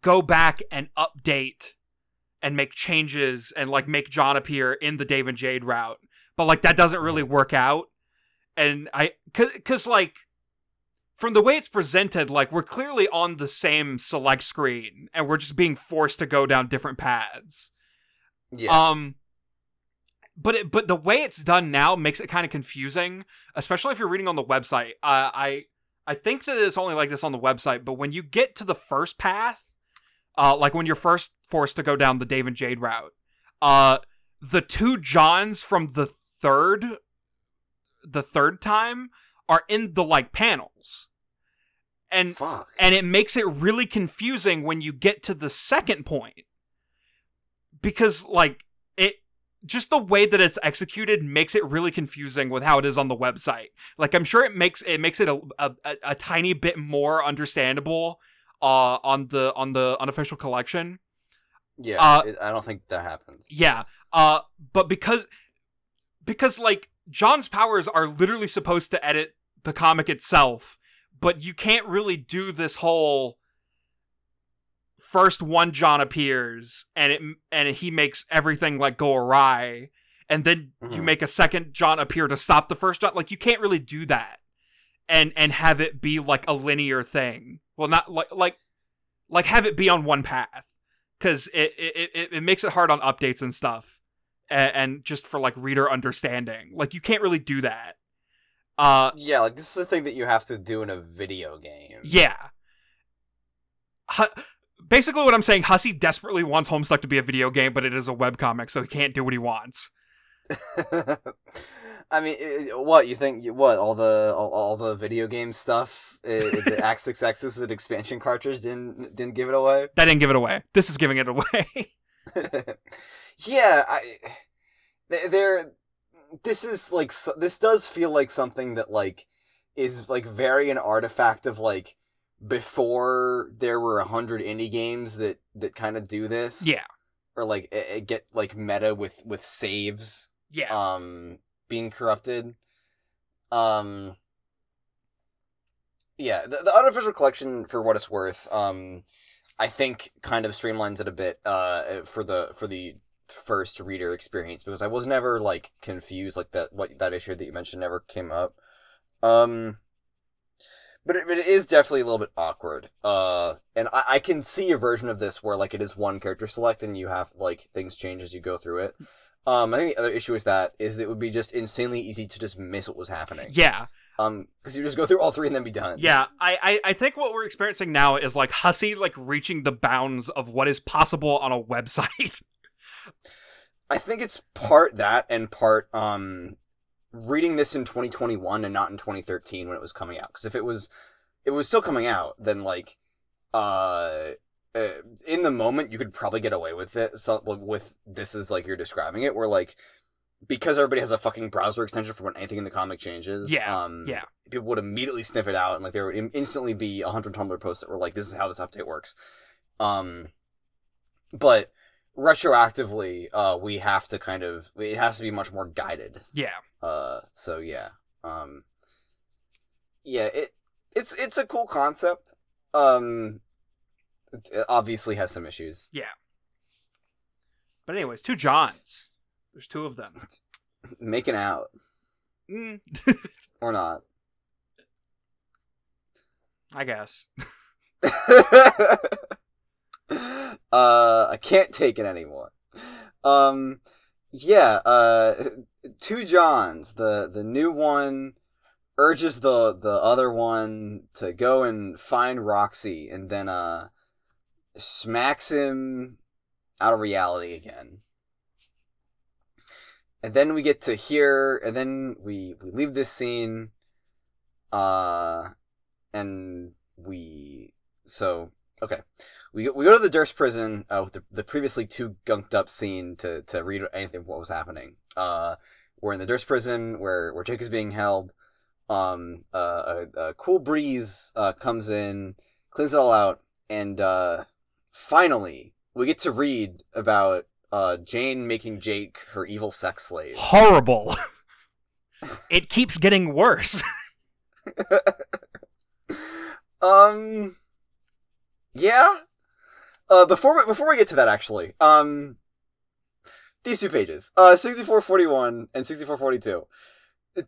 go back and update and make changes and like make John appear in the Dave and Jade route. But like that doesn't really work out. And I cuz, cause like from the way it's presented like we're clearly on the same select screen and we're just being forced to go down different paths. Yeah. Um but it, but the way it's done now makes it kind of confusing, especially if you're reading on the website. Uh, I I think that it's only like this on the website, but when you get to the first path, uh, like when you're first forced to go down the Dave and Jade route, uh, the two Johns from the third, the third time are in the like panels, and Fuck. and it makes it really confusing when you get to the second point. Because like it just the way that it's executed makes it really confusing with how it is on the website. Like i'm sure it makes it makes it a, a, a- a tiny bit more understandable uh on the on the unofficial collection Yeah. uh, it- I don't think that happens. yeah uh but because because like john's powers are literally supposed to edit the comic itself but you can't really do this whole first one john appears and it and he makes everything like go awry and then you Mhm. make a second john appear to stop the first john like you can't really do that and and have it be like a linear thing. Well not like like like have it be on one path because it, it it it makes it hard on updates and stuff and, and just for like reader understanding. Like you can't really do that. Uh Yeah, like this is a thing that you have to do in a video game. yeah. Hu- basically what i'm saying Hussie desperately wants homestuck to be a video game but it is a webcomic so he can't do what he wants <laughs> I mean, what you think? What all the all, all the video game stuff? i- i- the <laughs> Act Six X's and expansion cartridge didn't didn't give it away. that didn't give it away this is giving it away <laughs> yeah, I there. This is like this does feel like something that like is like very an artifact of like before there were a hundred indie games that that kind of do this. yeah or like it, it get like meta with with saves yeah um being corrupted. Um yeah the, the unofficial collection for what it's worth um i think kind of streamlines it a bit uh for the for the first reader experience because i was never like confused like that what that issue that you mentioned never came up. Um but it, it is definitely a little bit awkward uh and I, I can see a version of this where like it is one character select and you have like things change as you go through it um, I think the other issue is that is that it would be just insanely easy to just miss what was happening. yeah Um, because you just go through all three and then be done. Yeah, I, I I think what we're experiencing now is like Hussie like reaching the bounds of what is possible on a <laughs> website. I think it's part that and part um, reading this in 2021 and not in 2013 when it was coming out. Because if it was, it was still coming out, then like, uh, uh, in the moment you could probably get away with it. So with this is like you're describing it, where like. Because everybody has a fucking browser extension for when anything in the comic changes. Yeah, Um, yeah. people would immediately sniff it out and like there would instantly be a hundred tumblr posts that were like this is how this update works um but retroactively uh we have to kind of it has to be much more guided yeah, uh so yeah um yeah it it's it's a cool concept um it obviously has some issues yeah. But anyways, two Johns. There's two of them. <laughs> making out Mm, <laughs> or not I guess. <laughs> uh, I can't take it anymore. Um, yeah. Uh, two Johns. The the new one urges the the other one to go and find Roxy, and then uh, smacks him out of reality again. And then we get to hear, and then we we leave this scene. Uh, and we so okay, we we go to the Derse prison uh, with the, the previously too gunked up scene to to read anything of what was happening. Uh, we're in the Derse prison where where Jake is being held. Um, uh, a, a cool breeze uh, comes in, cleans it all out, and uh, finally we get to read about uh, Jane making Jake her evil sex slave. Horrible. <laughs> it keeps getting worse. <laughs> um, yeah. Uh, before we, before we get to that, actually, um, these two pages, uh, sixty four forty one and sixty four forty two.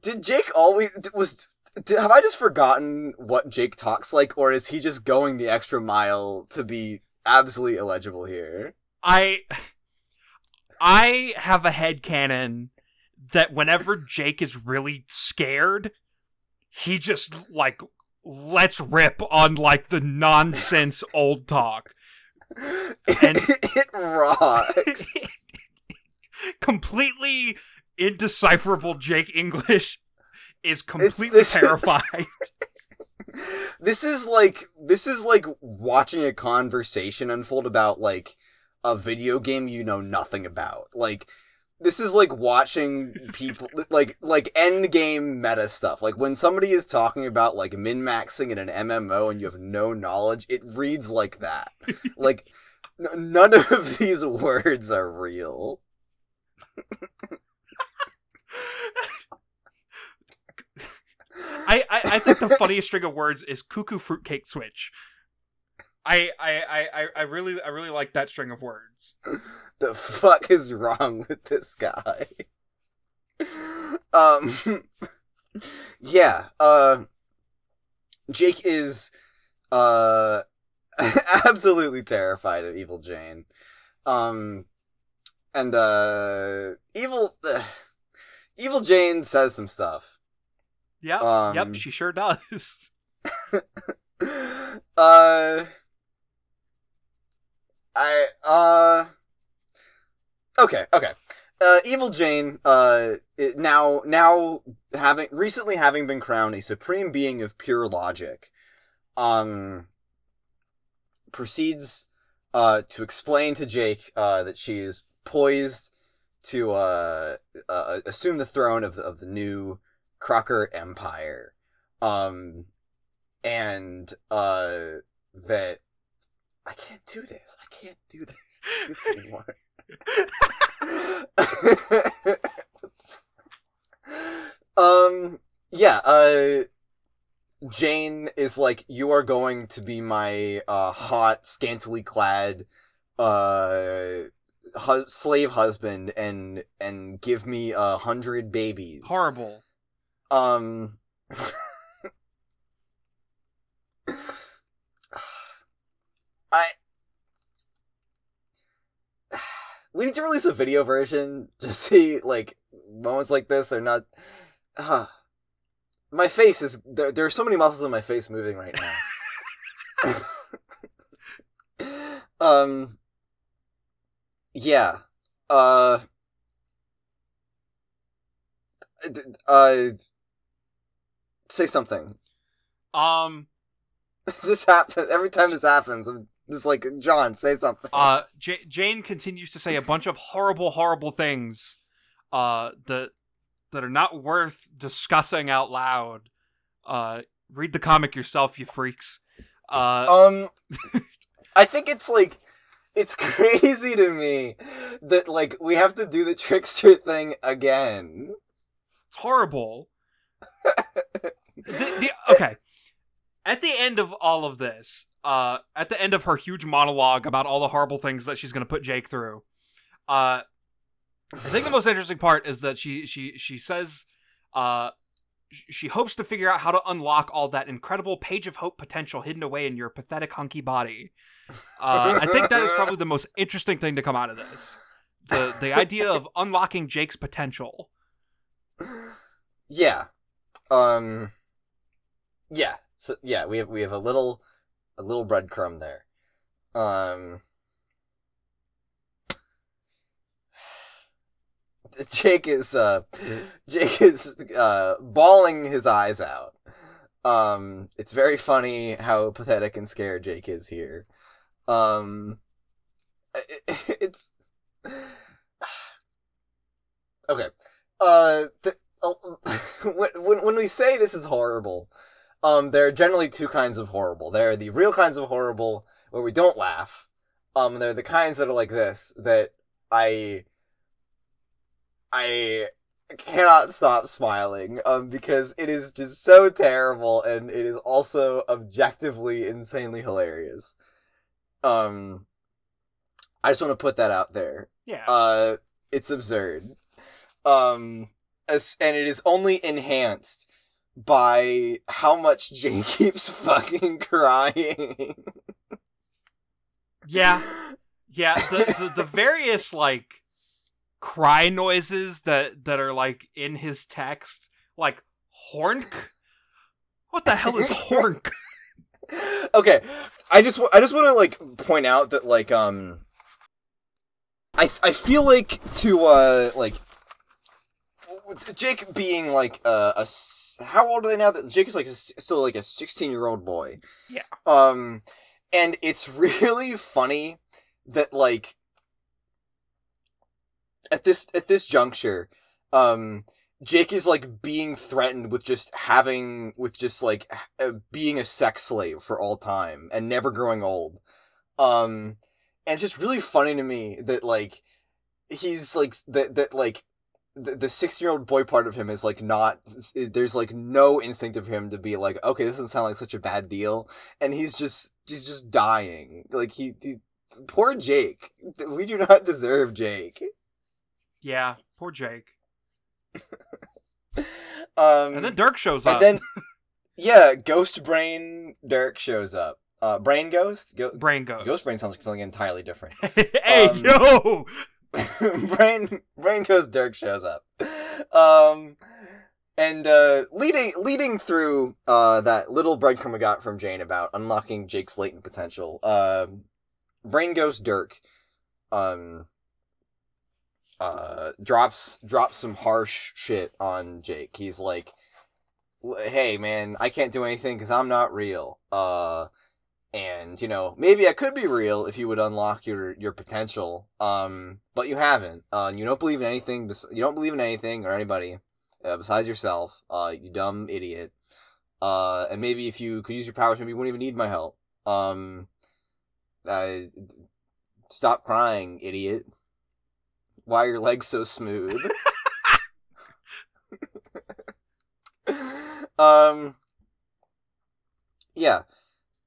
Did Jake always was? Did, have I just forgotten what Jake talks like, or is he just going the extra mile to be absolutely illegible here? I I have a head canon that whenever Jake is really scared, he just like lets rip on like the nonsense <laughs> old talk. And it rocks. <laughs> completely indecipherable Jake English is completely <laughs> terrified. This is like this is like watching a conversation unfold about like a video game you know nothing about. Like this is like watching <laughs> people like like end game meta stuff. Like when somebody is talking about like min maxing in an MMO and you have no knowledge, it reads like that. <laughs> like n- none of these <laughs> words are real. I, I, think the funniest string of words is cuckoo fruitcake switch. I, I, I, I- really I really like that string of words. the fuck is wrong with this guy? um yeah, uh Jake is uh <laughs> absolutely terrified of Evil Jane. Um and uh Evil <sighs> Evil Jane says some stuff. Yep, Um, yep, she sure does. <laughs> <laughs> uh I uh Okay, okay. Uh Evil Jane uh now now having recently having been crowned a supreme being of pure logic um proceeds uh to explain to Jake uh that she is poised to uh, uh assume the throne of the, of the new Crocker Empire. Um and uh that I can't do this. I can't do this, this anymore. <laughs> um yeah, uh Jane is like you are going to be my uh hot scantily clad uh hu- slave husband and and give me a hundred babies. Horrible. Um. <sighs> I. <sighs> We need to release a video version to see like moments like this are not. Uh, <sighs> my face is there. There are so many muscles in my face moving right now. <laughs> <laughs> um. Yeah. Uh. Uh. Say something. Um, <laughs> this happens every time this happens. I'm just like John, say something. uh, J- Jane continues to say a bunch of horrible, horrible things, uh, that that are not worth discussing out loud. Uh, read the comic yourself, you freaks. Uh, um, <laughs> I think it's like it's <laughs> crazy to me that like we have to do the trickster thing again. It's horrible. The, the, <laughs> okay. At the end of all of this, uh, at the end of her huge monologue about all the horrible things that she's going to put Jake through, uh, I think the most interesting part is that she she she says, uh, she hopes to figure out how to unlock all that incredible page of hope potential hidden away in your pathetic hunky body. Uh, I think that is probably the most interesting thing to come out of this. The the idea of unlocking Jake's potential. Yeah. Um. Yeah. So yeah, we have we have a little a little breadcrumb there. Um. <sighs> Jake is uh <laughs> Jake is uh bawling his eyes out. Um it's very funny how pathetic and scared Jake is here. Um, it, <laughs> it's <sighs> okay. Uh, the, uh, <laughs> when when when we say this is horrible, um, there are generally two kinds of horrible. There are the real kinds of horrible where we don't laugh. Um, they're the kinds that are like this that I I cannot stop smiling um because it is just so terrible and it is also objectively insanely hilarious. Um I just want to put that out there. Yeah. Uh it's absurd. Um as, and it is only enhanced by how much Jay <laughs> keeps fucking crying. yeah. Yeah, the, <laughs> the the various like cry noises that that are like in his text, like hornk. What the hell is hornk? <laughs> okay, I just I just want to like point out that like um I I feel like to uh like Jake being like uh, a how old are they now? That Jake is like a, still like a sixteen year old boy. Yeah. Um, and it's <laughs> really funny that like at this at this juncture, um, Jake is like being threatened with just having with just like uh, being a sex slave for all time and never growing old. Um, and it's just really funny to me that like he's like that that like the 16 year old boy part of him is like not there's like no instinct of him to be like okay this doesn't sound like such a bad deal and he's just he's just dying like he, he poor jake we do not deserve jake yeah, poor Jake. <laughs> um, and then Dirk shows up. And then, <laughs> yeah, Ghost Brain Dirk shows up. Uh, Brain Ghost? Go- Brain Ghost. Ghost Brain sounds like something entirely different. <laughs> hey, um, yo! <laughs> Brain Brain Ghost Dirk shows up. Um, and uh, leading leading through uh, that little breadcrumb we got from Jane about unlocking Jake's latent potential, uh, Brain Ghost Dirk um, uh, drops drops some harsh shit on Jake. He's like, "Hey, man, I can't do anything because I'm not real. Uh, and you know, maybe I could be real if you would unlock your your potential. Um, but you haven't. Uh, you don't believe in anything. Bes- you don't believe in anything or anybody uh, besides yourself. Uh, you dumb idiot. Uh, and maybe if you could use your powers, maybe you wouldn't even need my help. Um, uh, stop crying, idiot." Why are your legs so smooth? <laughs> <laughs> um. Yeah.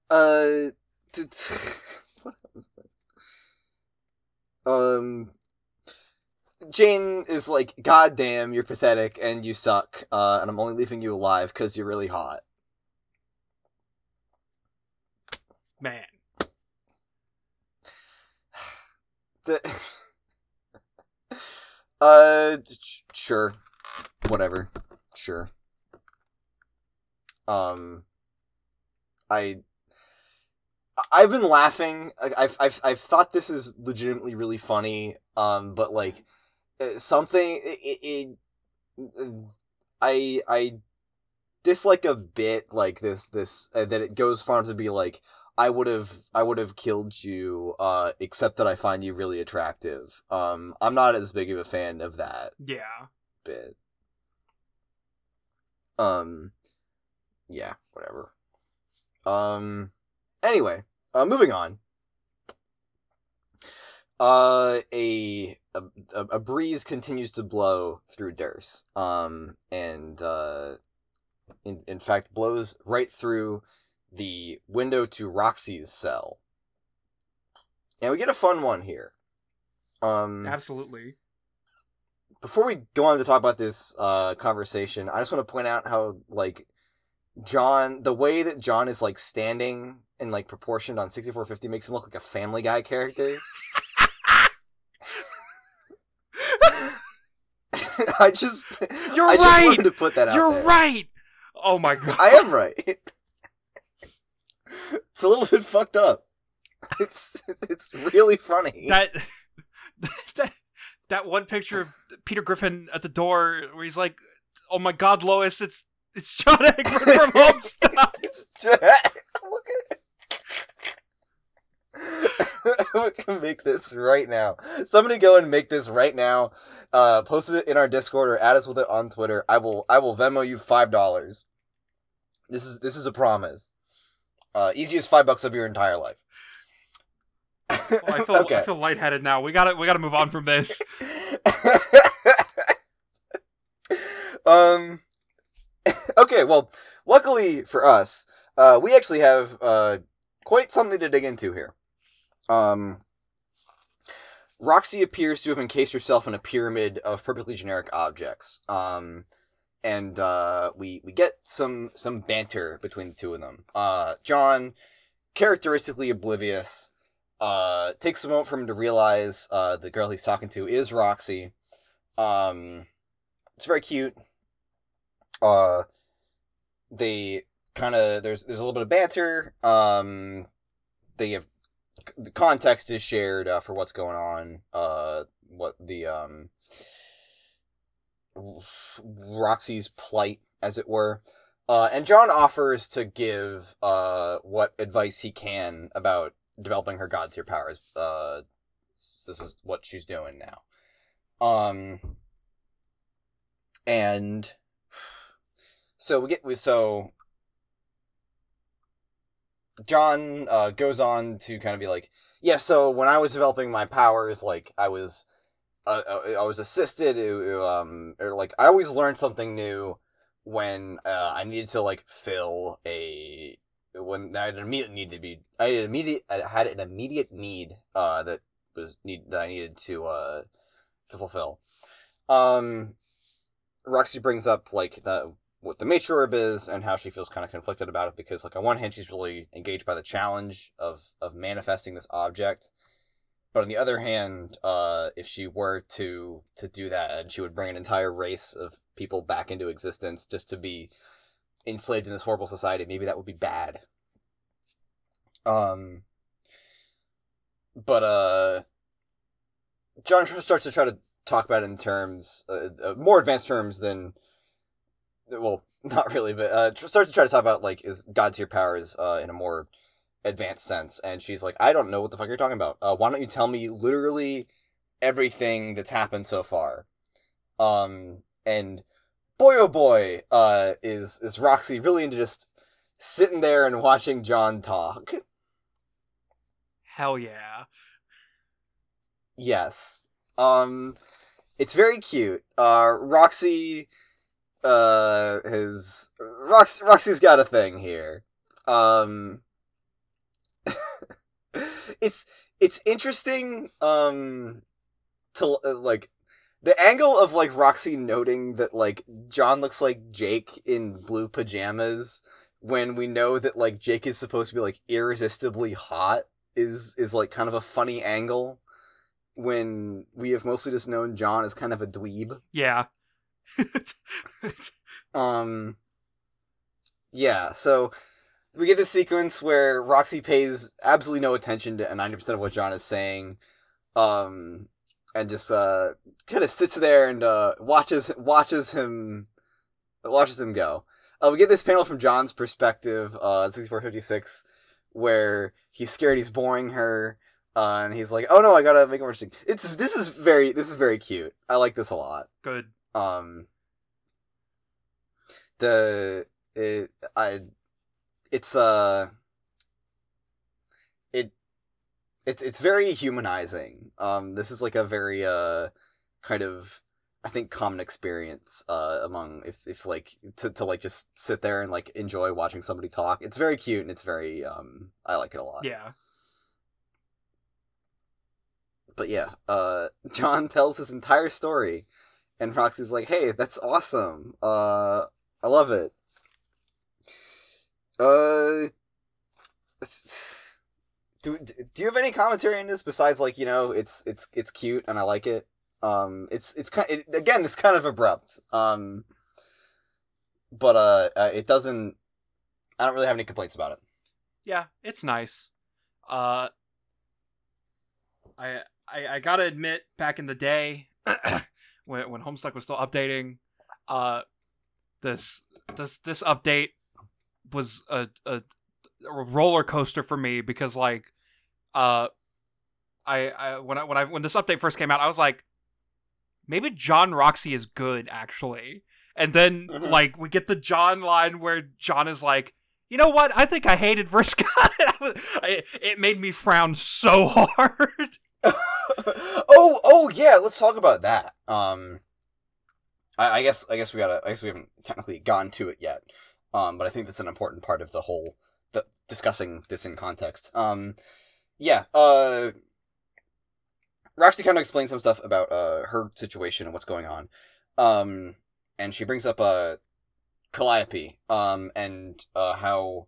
Uh. T- t- <laughs> what was this? Um. Jane is like, God damn, you're pathetic and you suck, uh, and I'm only leaving you alive because you're really hot. Man. <sighs> The. <laughs> Uh, sure, whatever, sure. Um, I, I've been laughing. I've I've I've thought this is legitimately really funny. Um, but like, uh, something it, it, I I dislike a bit like this this uh, that it goes far to be like I would have I would have killed you uh except that I find you really attractive. Um I'm not as big of a fan of that Yeah. bit. Um yeah, whatever. Um anyway, uh moving on. Uh a a, a breeze continues to blow through Derse. Um and uh in in fact blows right through the window to Roxy's cell. And we get a fun one here. Um, Absolutely. Before we go on to talk about this uh, conversation, I just want to point out how like John, the way that John is like standing and like proportioned on 6450 makes him look like a Family Guy character. <laughs> I just You're I right. Just to put that out You're there. right. Oh my god. I am right. it's a little bit fucked up. It's it's really funny. That that that one picture of Peter Griffin at the door where he's like, "Oh my God, Lois, it's it's John Egbert from <laughs> Homestuck." it's just, look at <laughs> make this right now. Somebody go and make this right now. Uh, post it in our Discord or add us with it on Twitter. I will I will Venmo you five dollars. This is this is a promise. Uh, easiest five bucks of your entire life. Oh, I feel <laughs> I feel lightheaded now. We gotta we gotta move on from this. <laughs> um. okay. Well, luckily for us, uh, we actually have uh quite something to dig into here. Um. Roxy appears to have encased herself in a pyramid of perfectly generic objects. Um, and uh, we we get some some banter between the two of them. Uh, John, characteristically oblivious, uh, takes a moment for him to realize uh, the girl he's talking to is Roxy. Um, it's very cute. Uh, they kind of there's there's a little bit of banter. Um, they have the context is shared uh, for what's going on. Uh, what the um Roxy's plight, as it were. Uh, and John offers to give uh, what advice he can about developing her god tier powers. Uh, this is what she's doing now. Um, and so we get we so John uh, goes on to kind of be like, yeah. So when I was developing my powers, like I was uh, uh, I was assisted. Um, or like I always learned something new when uh, I needed to like fill a when I had an immediate need to be I had immediate I had an immediate need uh that was need that I needed to uh to fulfill. Um, Roxy brings up like the what the matriorb is and how she feels kind of conflicted about it because like on one hand she's really engaged by the challenge of of manifesting this object but on the other hand, uh, if she were to to do that, and she would bring an entire race of people back into existence just to be enslaved in this horrible society, maybe that would be bad. Um, but uh, John starts to try to talk about it in terms uh, uh, more advanced terms than well, <laughs> not really, but uh, starts to try to talk about like is God tier powers uh, in a more advanced sense. And she's like, I don't know what the fuck you're talking about. Uh, why don't you tell me literally everything that's happened so far? Um, and boy oh boy, uh, is is Roxy really into just sitting there and watching John talk. Hell yeah. Yes. Um, it's very cute. Uh, Roxy, uh, his Rox- Roxy's got a thing here. Um, <laughs> it's it's interesting um to uh, like the angle of like Roxy noting that like John looks like Jake in blue pajamas when we know that like Jake is supposed to be like irresistibly hot is is like kind of a funny angle when we have mostly just known John as kind of a dweeb. Yeah. <laughs> um yeah, so we get this sequence where Roxy pays absolutely no attention to 90% of what John is saying. Um, and just, uh, kind of sits there and, uh, watches, watches him, watches him go. Uh, we get this panel from John's perspective, uh, 6456, where he's scared he's boring her. Uh, and he's like, "Oh no, I gotta make it more interesting." It's this is very this is very cute. I like this a lot. Good. Um. The it I it's uh it it's it's very humanizing. Um this is like a very uh kind of I think common experience uh among if if like to to like just sit there and like enjoy watching somebody talk. It's very cute and it's very um I like it a lot. Yeah. But yeah, uh <laughs> John tells his entire story and Roxy's like, "Hey, that's awesome. Uh I love it." Uh, do do you have any commentary on this besides like you know it's it's it's cute and I like it. Um, it's it's kind it, again it's kind of abrupt. Um, but uh, uh, it doesn't. I don't really have any complaints about it. Yeah, it's nice. Uh, I I, I gotta admit, back in the day, <clears throat> when when Homestuck was still updating, uh, this this this update was a, a, a roller coaster for me because like uh I, I when I when I when this update first came out, I was like, maybe John Roxy is good actually. And then Mhm. like we get the John line where John is like, you know what? I think I hated Vriska. <laughs> I was- I- it made me frown so <laughs> hard. <laughs> oh, oh yeah, let's talk about that. Um, I, I guess I guess we gotta. I guess we haven't technically gone to it yet. Um, but I think that's an important part of the whole the discussing this in context. Um, yeah. Uh, Roxy kind of explains some stuff about uh her situation and what's going on. Um, and she brings up uh Calliope. Um, and uh how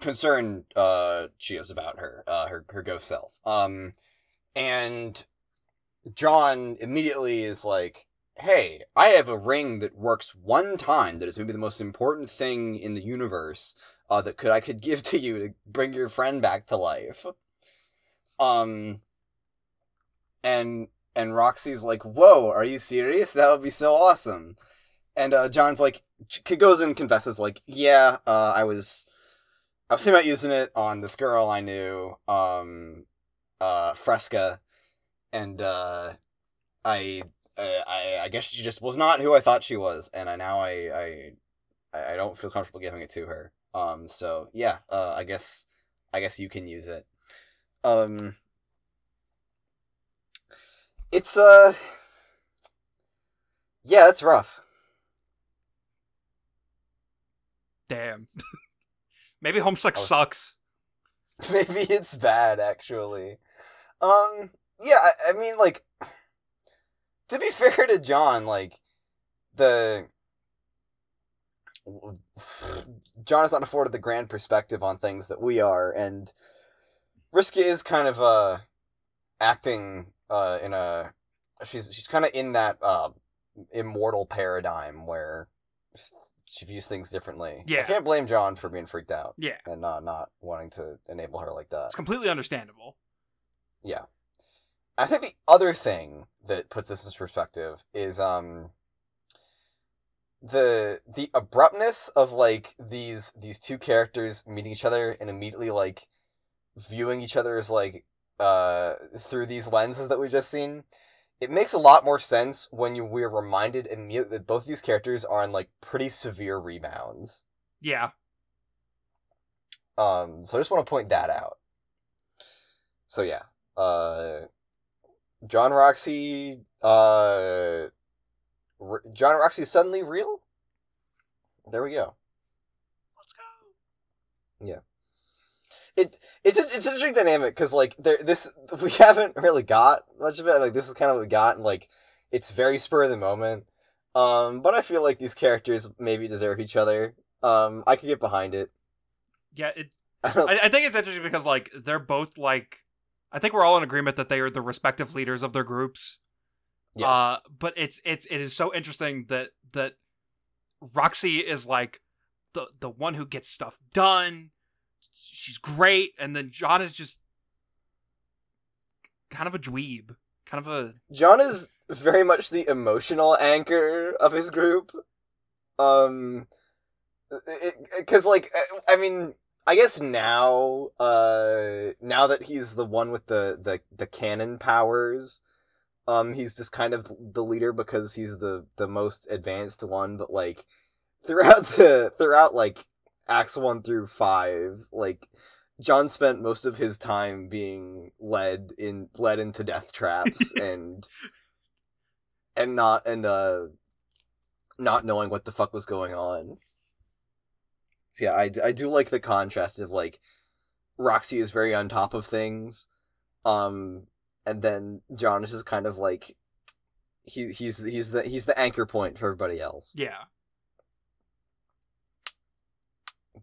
concerned uh she is about her uh her her ghost self. Um and John immediately is like, "Hey, I have a ring that works one time. That is maybe the most important thing in the universe. Uh, that could I could give <laughs> to you to bring your friend back to life." Um, and and Roxy's like, "Whoa, are you serious? That would be so awesome." And uh, John's like, goes and confesses, like, "Yeah, uh, I was." I was thinking about using it on this girl I knew, um, uh, Vriska, and uh, I, I, I- I guess she just was not who I thought she was, and I now I, I, I don't feel comfortable giving it to her. Um, so yeah, uh, I guess, I guess you can use it. Um, it's uh, yeah, that's rough. Damn. <laughs> maybe Homestuck was- sucks. <laughs> Maybe it's bad, actually. Um, yeah, I, I mean, like, to be <laughs> fair to John, like, the. John is not afforded the grand perspective on things that we are, and Vriska is kind of, uh, acting, uh, in a. She's, she's kind of in that, uh, immortal paradigm where she views things differently. Yeah. I can't blame John for being freaked out Yeah, and not not wanting to enable her like that. it's completely understandable. Yeah. I think the other thing that puts this in perspective is um the the abruptness of like these these two characters meeting each other and immediately like viewing each other as like uh through these lenses that we've just seen. It makes a lot more sense when you we're reminded immediately that both these characters are on like pretty severe rebounds. Yeah, Um, so I just want to point that out. So yeah, uh, John Roxy, uh, R- John Roxy suddenly real. There we go. let's go. Yeah. It it's a, it's an interesting dynamic because like there this <laughs> we haven't really got much of it. Like this is kind of what we got, and like it's very spur of the moment. Um, but I feel like these characters maybe deserve each other. Um, I could get behind it. Yeah, it <laughs> I I, I think it's interesting because like they're both like I think we're all in agreement that they are the respective leaders of their groups. yes. Uh but it's it's it is so interesting that that Roxy is like the the one who gets stuff done. She's great and then John is just kind of a dweeb. Kind of a John is very much the emotional anchor of his group. Um, because like I mean, I guess now, uh, now that he's the one with the the the cannon powers, um, he's just kind of the leader because he's the the most advanced one. But like throughout <laughs> the throughout like acts one through five, like John spent most of his time being led in led into death traps <laughs> and and not and uh not knowing what the fuck was going on. Yeah, I do like the contrast of like Roxy is very on top of things, um, and then John is just kind of like he he's he's the he's the anchor point for everybody else. yeah.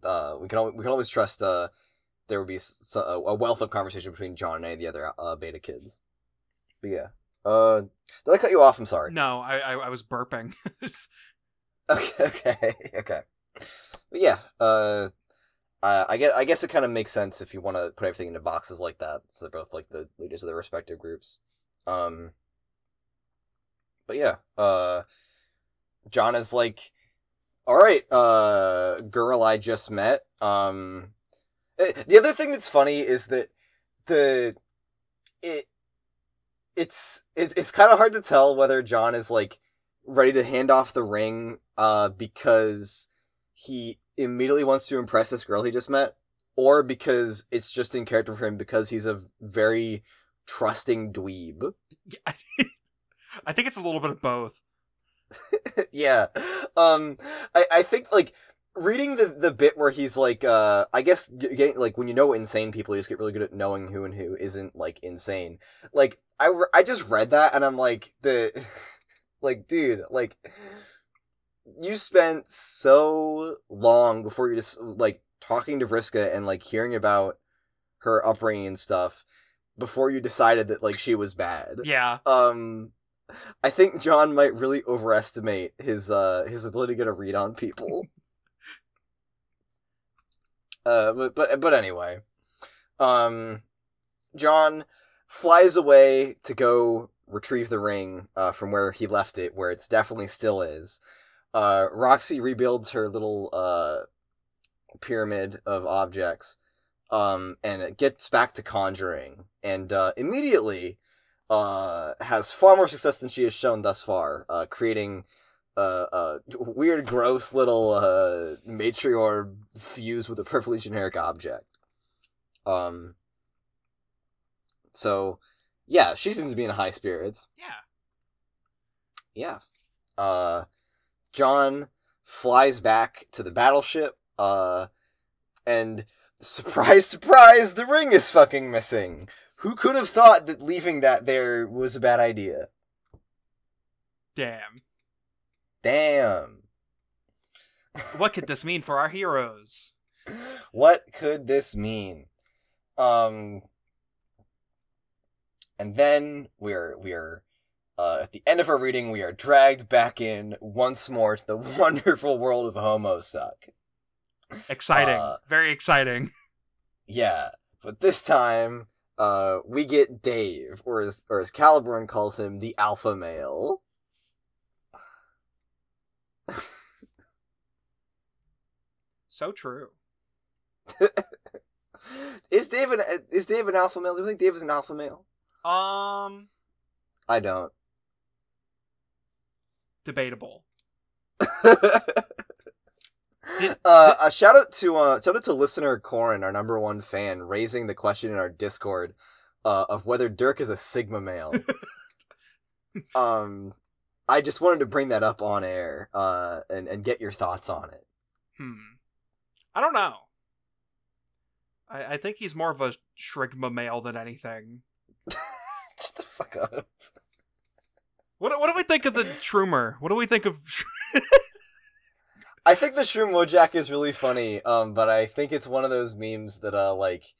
uh, we can al- we can always trust uh, there will be so, a wealth of conversation between John and any of the other uh, beta kids. But yeah, uh, did I cut you off? I'm sorry. No, I I, I was burping. <laughs> Okay, okay, <laughs> okay. But yeah, uh, uh, I guess I guess it kind of makes sense if you want to put everything into boxes like that. So they're both like the leaders of their respective groups. Um, but yeah, uh, John is like, all right, uh, girl I just met. Um, eh, the other thing that's funny is that the it it's it, it's kind of hard to tell whether John is like ready to hand off the ring uh because he immediately wants to impress this girl he just met or because it's just in character for him because he's a very trusting dweeb. Yeah, <laughs> I think it's a little bit of both. <laughs> yeah. Um I I think like reading the the bit where he's like uh I guess getting like when you know insane people you just get really good at knowing who and who isn't like insane. Like I I just read that and I'm like the <laughs> like dude, like you spent so long before you just like talking to Vriska and like hearing about her upbringing and stuff before you decided that like she was bad. Yeah. Um I think John might really overestimate his uh his ability to get a read on people. <laughs> uh but but but anyway. Um John flies away to go retrieve the ring uh, from where he left it, where it's definitely still is. Uh, Roxy rebuilds her little uh, pyramid of objects, um, and it gets back to conjuring, and uh, immediately uh, has far more success than she has shown thus far, uh, creating uh, a weird, gross little uh, matriorb fused with a perfectly generic object. Um, so, yeah, she seems to be in high spirits. Yeah. Yeah. Uh, John flies back to the battleship, uh, and surprise, <laughs> surprise, the ring is fucking missing. Who could have thought that leaving that there was a bad idea? Damn. Damn. What could <laughs> this mean for our heroes? What could this mean? Um, and then we're we're uh, at the end of our reading, we are dragged back in once more to the <laughs> wonderful world of Homosuck. Exciting. Uh, Very exciting. <laughs> Yeah, but this time, uh, we get Dave, or as or as Caliborn calls him, the alpha male. So true. <laughs> is Dave an is Dave an alpha male? Do you think Dave is an alpha male? Um, I don't. Debatable. <laughs> uh, a shout out to uh, shout out to listener Corin, our number one fan, raising the question in our Discord uh, of whether Dirk is a Sigma male. <laughs> um, I just wanted to bring that up on air uh, and and get your thoughts on it. Hmm. I don't know. I, I think he's more of a shrigma male than anything. <laughs> Shut the fuck up. What what do we think of the Shroomer? What do we think of? <laughs> I think the Shroom Wojak is really funny, um, but I think it's one of those memes that uh like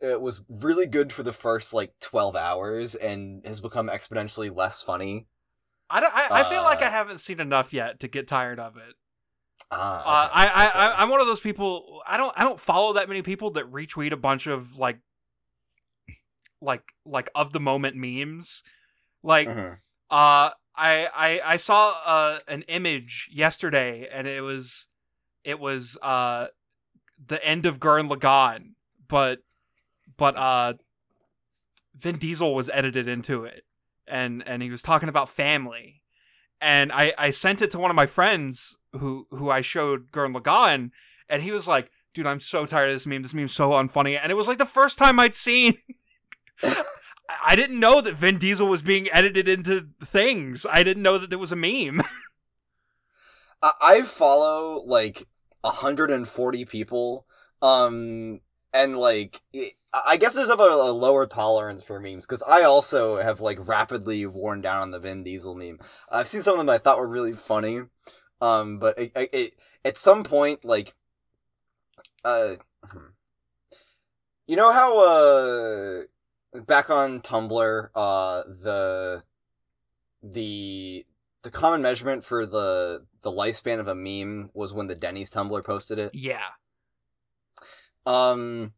it was really good for the first like twelve hours and has become exponentially less funny. I don't, I, I feel like I Uh, haven't seen enough yet to get tired of it. Ah, Uh, okay, I, I, okay. I I'm one of those people. I don't I don't follow that many people that retweet a bunch of like like like of the moment memes. Like Mhm. Uh I I I saw uh an image yesterday and it was it was uh the end of Gurren Lagann, but but uh Vin Diesel was edited into it and and he was talking about family. And I I sent it to one of my friends who who I showed Gurren Lagann and he was like, "Dude, I'm so tired of this meme. This meme's so unfunny." And it was like the first time I'd seen <laughs> I- didn't know that Vin Diesel was being edited into things. I didn't know that there was a meme. <laughs> I, follow like 140 people, um, and like it, I guess there's a, a lower tolerance for memes because I also have like rapidly worn down on the Vin Diesel meme. I've seen some of them I thought were really funny, um, but it, it, it at some point like, uh, hmm. you know how uh back on Tumblr, uh, the the the common measurement for the the lifespan of a meme was when the Denny's Tumblr posted it. yeah. Um,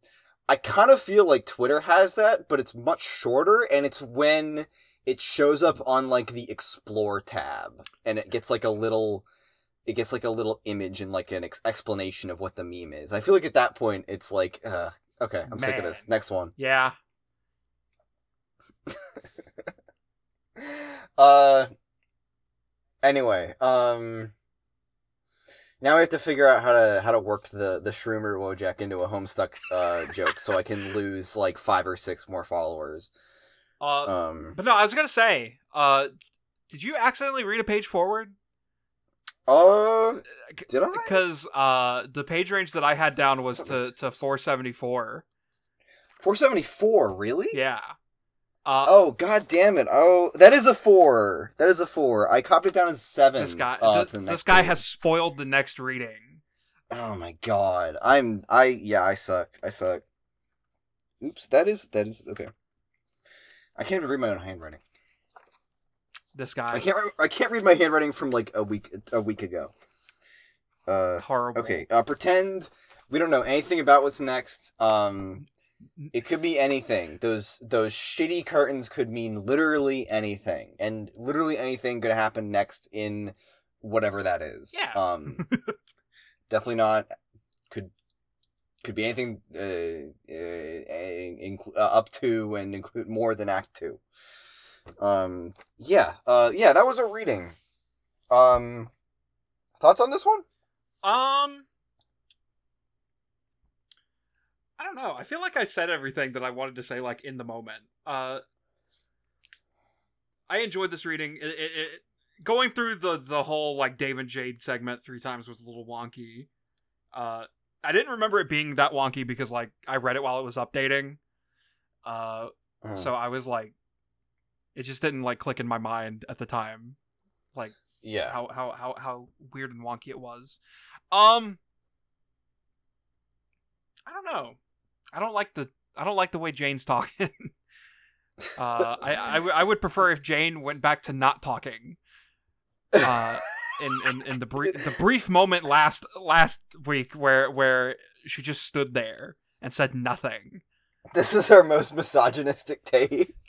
I kind of feel like Twitter has that, but it's much shorter, and it's when it shows up on like the Explore tab, and it gets like a little. It gets like a little image and like an ex- explanation of what the meme is. I feel like at that point it's like, uh, okay, I'm sick of this. Next one. Yeah. <laughs> uh. Anyway, um. Now we have to figure out how to how to work the the Shroomer Wojak into a Homestuck uh, joke, so I can lose like five or six more followers. Uh, Um. but no, I was gonna say, uh, did you accidentally read a page forward? Uh. Did I? Because uh, the page range that I had down was That to was- to 474. Four seventy four. Really? Yeah. Uh, Oh god damn it! Oh, that is a four. That is a four. I copied it down as seven. this guy, uh, th- this guy page. has spoiled the next reading. Oh my god! I'm I yeah I suck. I suck. Oops. That is that is okay. I can't even read my own handwriting. This guy, I can't. re- I can't read my handwriting from like a week a week ago. Uh. horrible. Okay. Uh. Pretend we don't know anything about what's next. Um. It could be anything. Those those shitty curtains could mean literally anything, and literally anything could happen next in whatever that is. Yeah. Um. <laughs> definitely not. Could could be anything uh, uh, inclu- uh, up to and include more than Act Two. Um. Yeah. Uh. Yeah. That was a reading. Um. Thoughts on this one? Um, I don't know. I feel like I said everything that I wanted to say, like in the moment. Uh, I enjoyed this reading. It, it, it going through the the whole like Dave and Jade segment three times was a little wonky. Uh, I didn't remember it being that wonky because like I read it while it was updating. Uh, Mm. so I was like, it just didn't like click in my mind at the time, like yeah. how how how how weird and wonky it was. Um, I don't know. I don't like the I don't like the way Jane's talking. <laughs> uh, I I, w- I would prefer if Jane went back to not talking. Uh, in in, in the brief the brief moment last last week where where she just stood there and said nothing. This is our most misogynistic take. <laughs>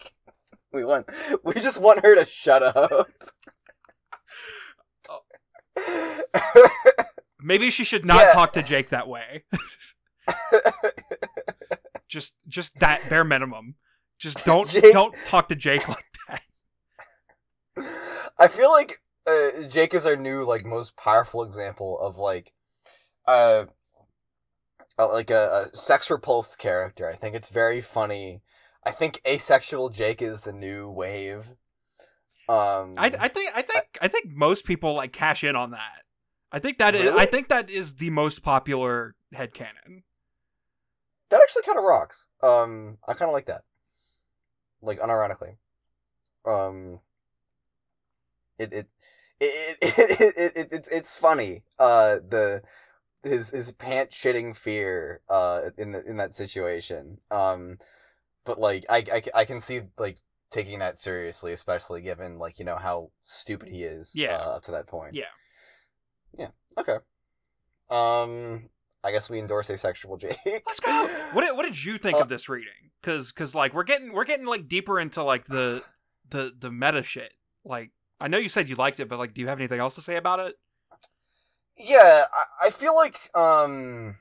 We want we just want her to shut up. Maybe she should not Yeah. talk to Jake that way. <laughs> just just that bare minimum. Just <laughs> don't Jake- don't talk to Jake like that. I feel like uh, Jake is our new like most powerful example of like uh, uh like a, a sex repulsed character. I think it's very funny. I think asexual Jake is the new wave. Um I, I think I think I think most people like cash in on that. I think that is Really? I think that is the most popular headcanon. That actually kind of rocks. Um, I kind of like that. Like unironically. Um, it it it it, <laughs> it, it, it, it it's funny. Uh, the his his pant shitting fear. Uh, in the in that situation. Um, but like I I I can see like taking that seriously, especially given like you know how stupid he is. Yeah. Uh, up to that point. Yeah. Yeah. Okay. Um. I guess we endorse asexual Jake. Let's go. <laughs> What did, what did you think Uh, of this reading? Cuz cuz like we're getting we're getting like deeper into like the the the meta shit. Like I know you said you liked it, but like do you have anything else to say about it? Yeah, I, I feel like um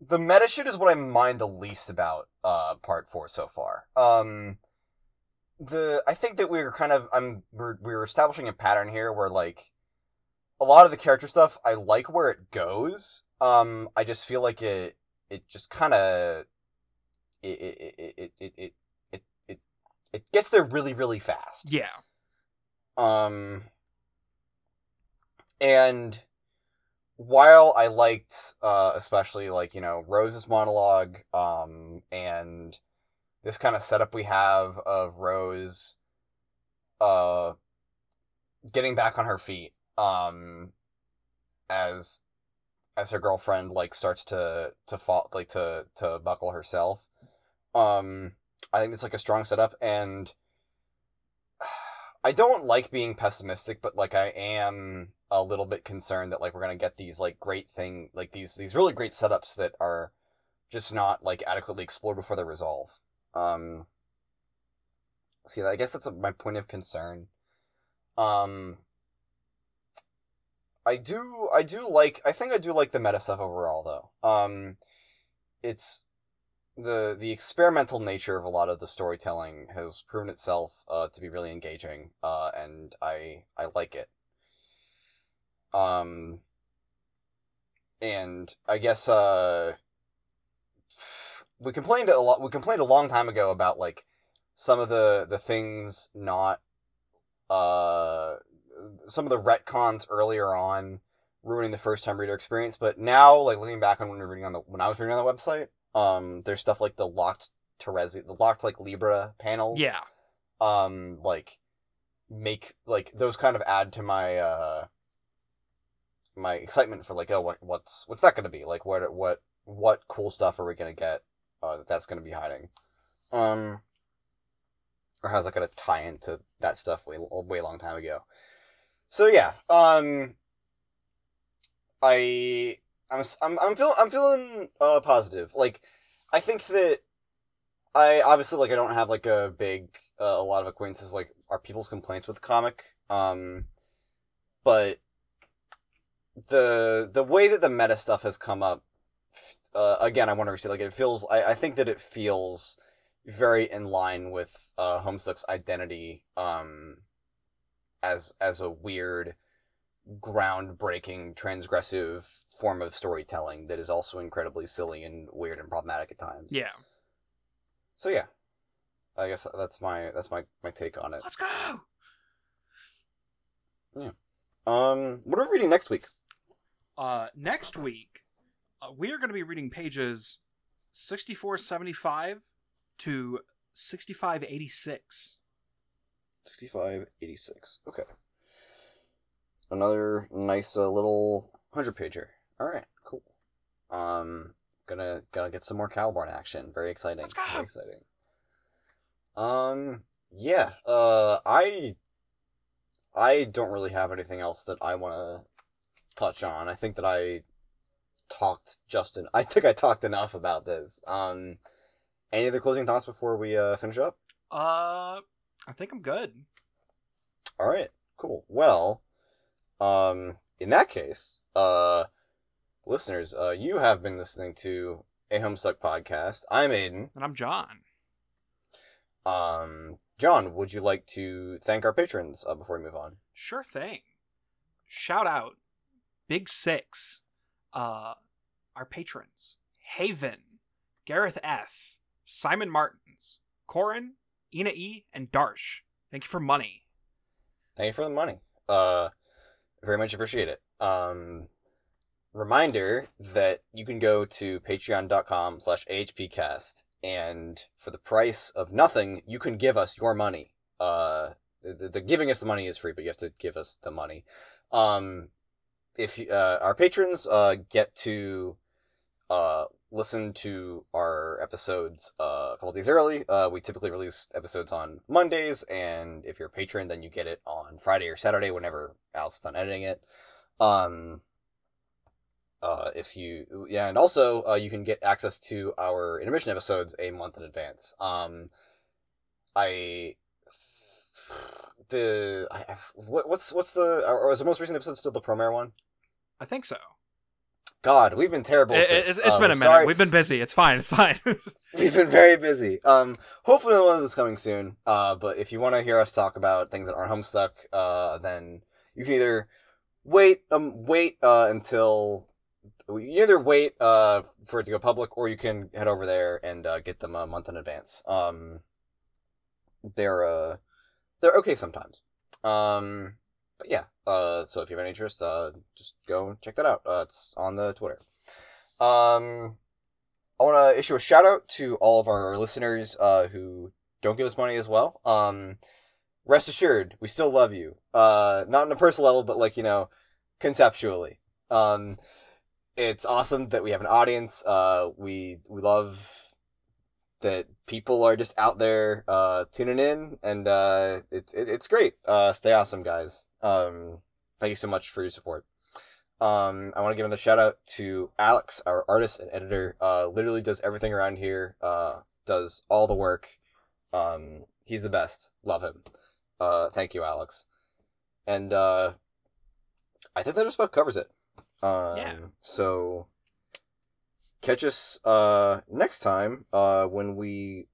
the meta shit is what I mind the least about uh part four so far. Um the I think that we are kind of I'm we're we're establishing a pattern here where like a lot of the character stuff I like where it goes. Um, I just feel like it it just kind of it it, it it it it it it gets there really really fast. Yeah. Um. And while I liked, uh, especially like you know Rose's monologue, um, and this kind of setup we have of Rose, uh, getting back on her feet, um, as as her girlfriend like starts to to fall like to to buckle herself, um, I think it's like a strong setup and. <sighs> I don't like being pessimistic, but like I am a little bit concerned that like we're gonna get these like great thing like these these really great setups that are just not like adequately explored before they resolve. Um see I guess that's my point of concern. Um I do I do like I think I do like the meta stuff overall though. Um it's the the experimental nature of a lot of the storytelling has proven itself uh, to be really engaging, uh, and I I like it. Um, and I guess uh, we complained a lot. We complained a long time ago about like some of the the things not uh some of the retcons earlier on ruining the first time reader experience. But now, like looking back on when we were reading on the when I was reading on the website, um, there's stuff like the locked Terezi, the locked like Libra panels. Yeah. Um, like make like those kind of add to my uh my excitement for like oh what what's what's that going to be like what what what cool stuff are we going to get uh, that that's going to be hiding um or how's that going to tie into that stuff way way long time ago so yeah um i i'm i'm i'm feeling i'm feeling uh positive. Like i think that i obviously like i don't have like a big uh, a lot of acquaintances like are people's complaints with comic um but the the way that the meta stuff has come up uh, again i want to say like it feels I, I think that it feels very in line with uh homestuck's identity um as as a weird groundbreaking transgressive form of storytelling that is also incredibly silly and weird and problematic at times Yeah. so yeah i guess that's my that's my my take on it Let's go. yeah um what are we reading next week Uh, next week, uh, we are going to be reading pages 6475 to 6586. 6586. Okay. Another nice uh, little 100 pager. All right, cool. Um gonna gonna get some more Caliborn action. Very exciting. Let's go! Very exciting. Um yeah, uh I I don't really have anything else that I want to touch on. I think that I talked just en- <laughs> I think I talked enough about this. Um any other closing thoughts before we uh finish up? Uh, I think I'm good. All right, cool. Well, um, in that case, uh, listeners, uh, you have been listening to a Homestuck podcast. I'm Aidan. And I'm John. Um, John, would you like to thank our patrons uh, before we move on? Sure thing. Shout out Big Six, uh, our patrons Haven, Gareth F, Simon Martins, Corin, Ina E, and Darsh. Thank you for money. Thank you for the money. Uh, very much appreciate it. Um, reminder that you can go to patreon.com slash ahpcast and for the price of nothing, you can give us your money. Uh, the, the giving us the money is free, but you have to give us the money. Um, if you- uh, our patrons uh, get to uh, listen to our episodes uh, a couple days early. Uh, we typically release episodes on Mondays, and if you're a patron, then you get it on Friday or Saturday whenever Alex done editing it. Um, uh, if you yeah, and also uh, you can get access to our intermission episodes a month in advance. Um, I the I, I- what, what's what's the or is the most recent episode still the Promare one? I think so. God, we've been terrible. It, at this. it's it's Um, been a minute. sorry. We've been busy. It's fine. It's fine. <laughs> We've been very busy. Um, hopefully the one is coming soon. Uh, but if you want to hear us talk about things that aren't Homestuck, uh, then you can either wait, um, wait, uh, until you either wait, uh, for it to go public, or you can head over there and uh, get them a month in advance. Um, they're uh, they're okay sometimes. Um, but yeah. Uh, so if you have any interest, uh, just go check that out. Uh, it's on the Twitter. Um. I want to issue a shout out to all of our listeners uh, who don't give us money as well. Um, rest assured, we still love you. Uh, not on a personal level, but like you know, conceptually. Um, it's awesome that we have an audience. Uh, we we love that people are just out there uh, tuning in, and uh, it's it, it's great. Uh, stay awesome, guys. Um, thank you so much for your support. Um, I want to give another shout out to Alex, our artist and editor. Uh, literally does everything around here. Uh, does all the work. Um, he's the best. Love him. Uh, thank you, Alex. And uh, I think that just about covers it. Um, Yeah. So catch us uh, next time uh, when we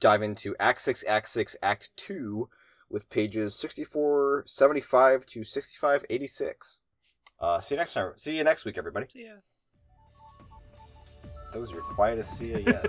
dive into Act 6, Act 6, Act 2 with pages 64, 75 to 65, 86. Uh, see you next time. See you next week, everybody. See ya. That was your quietest see ya yet.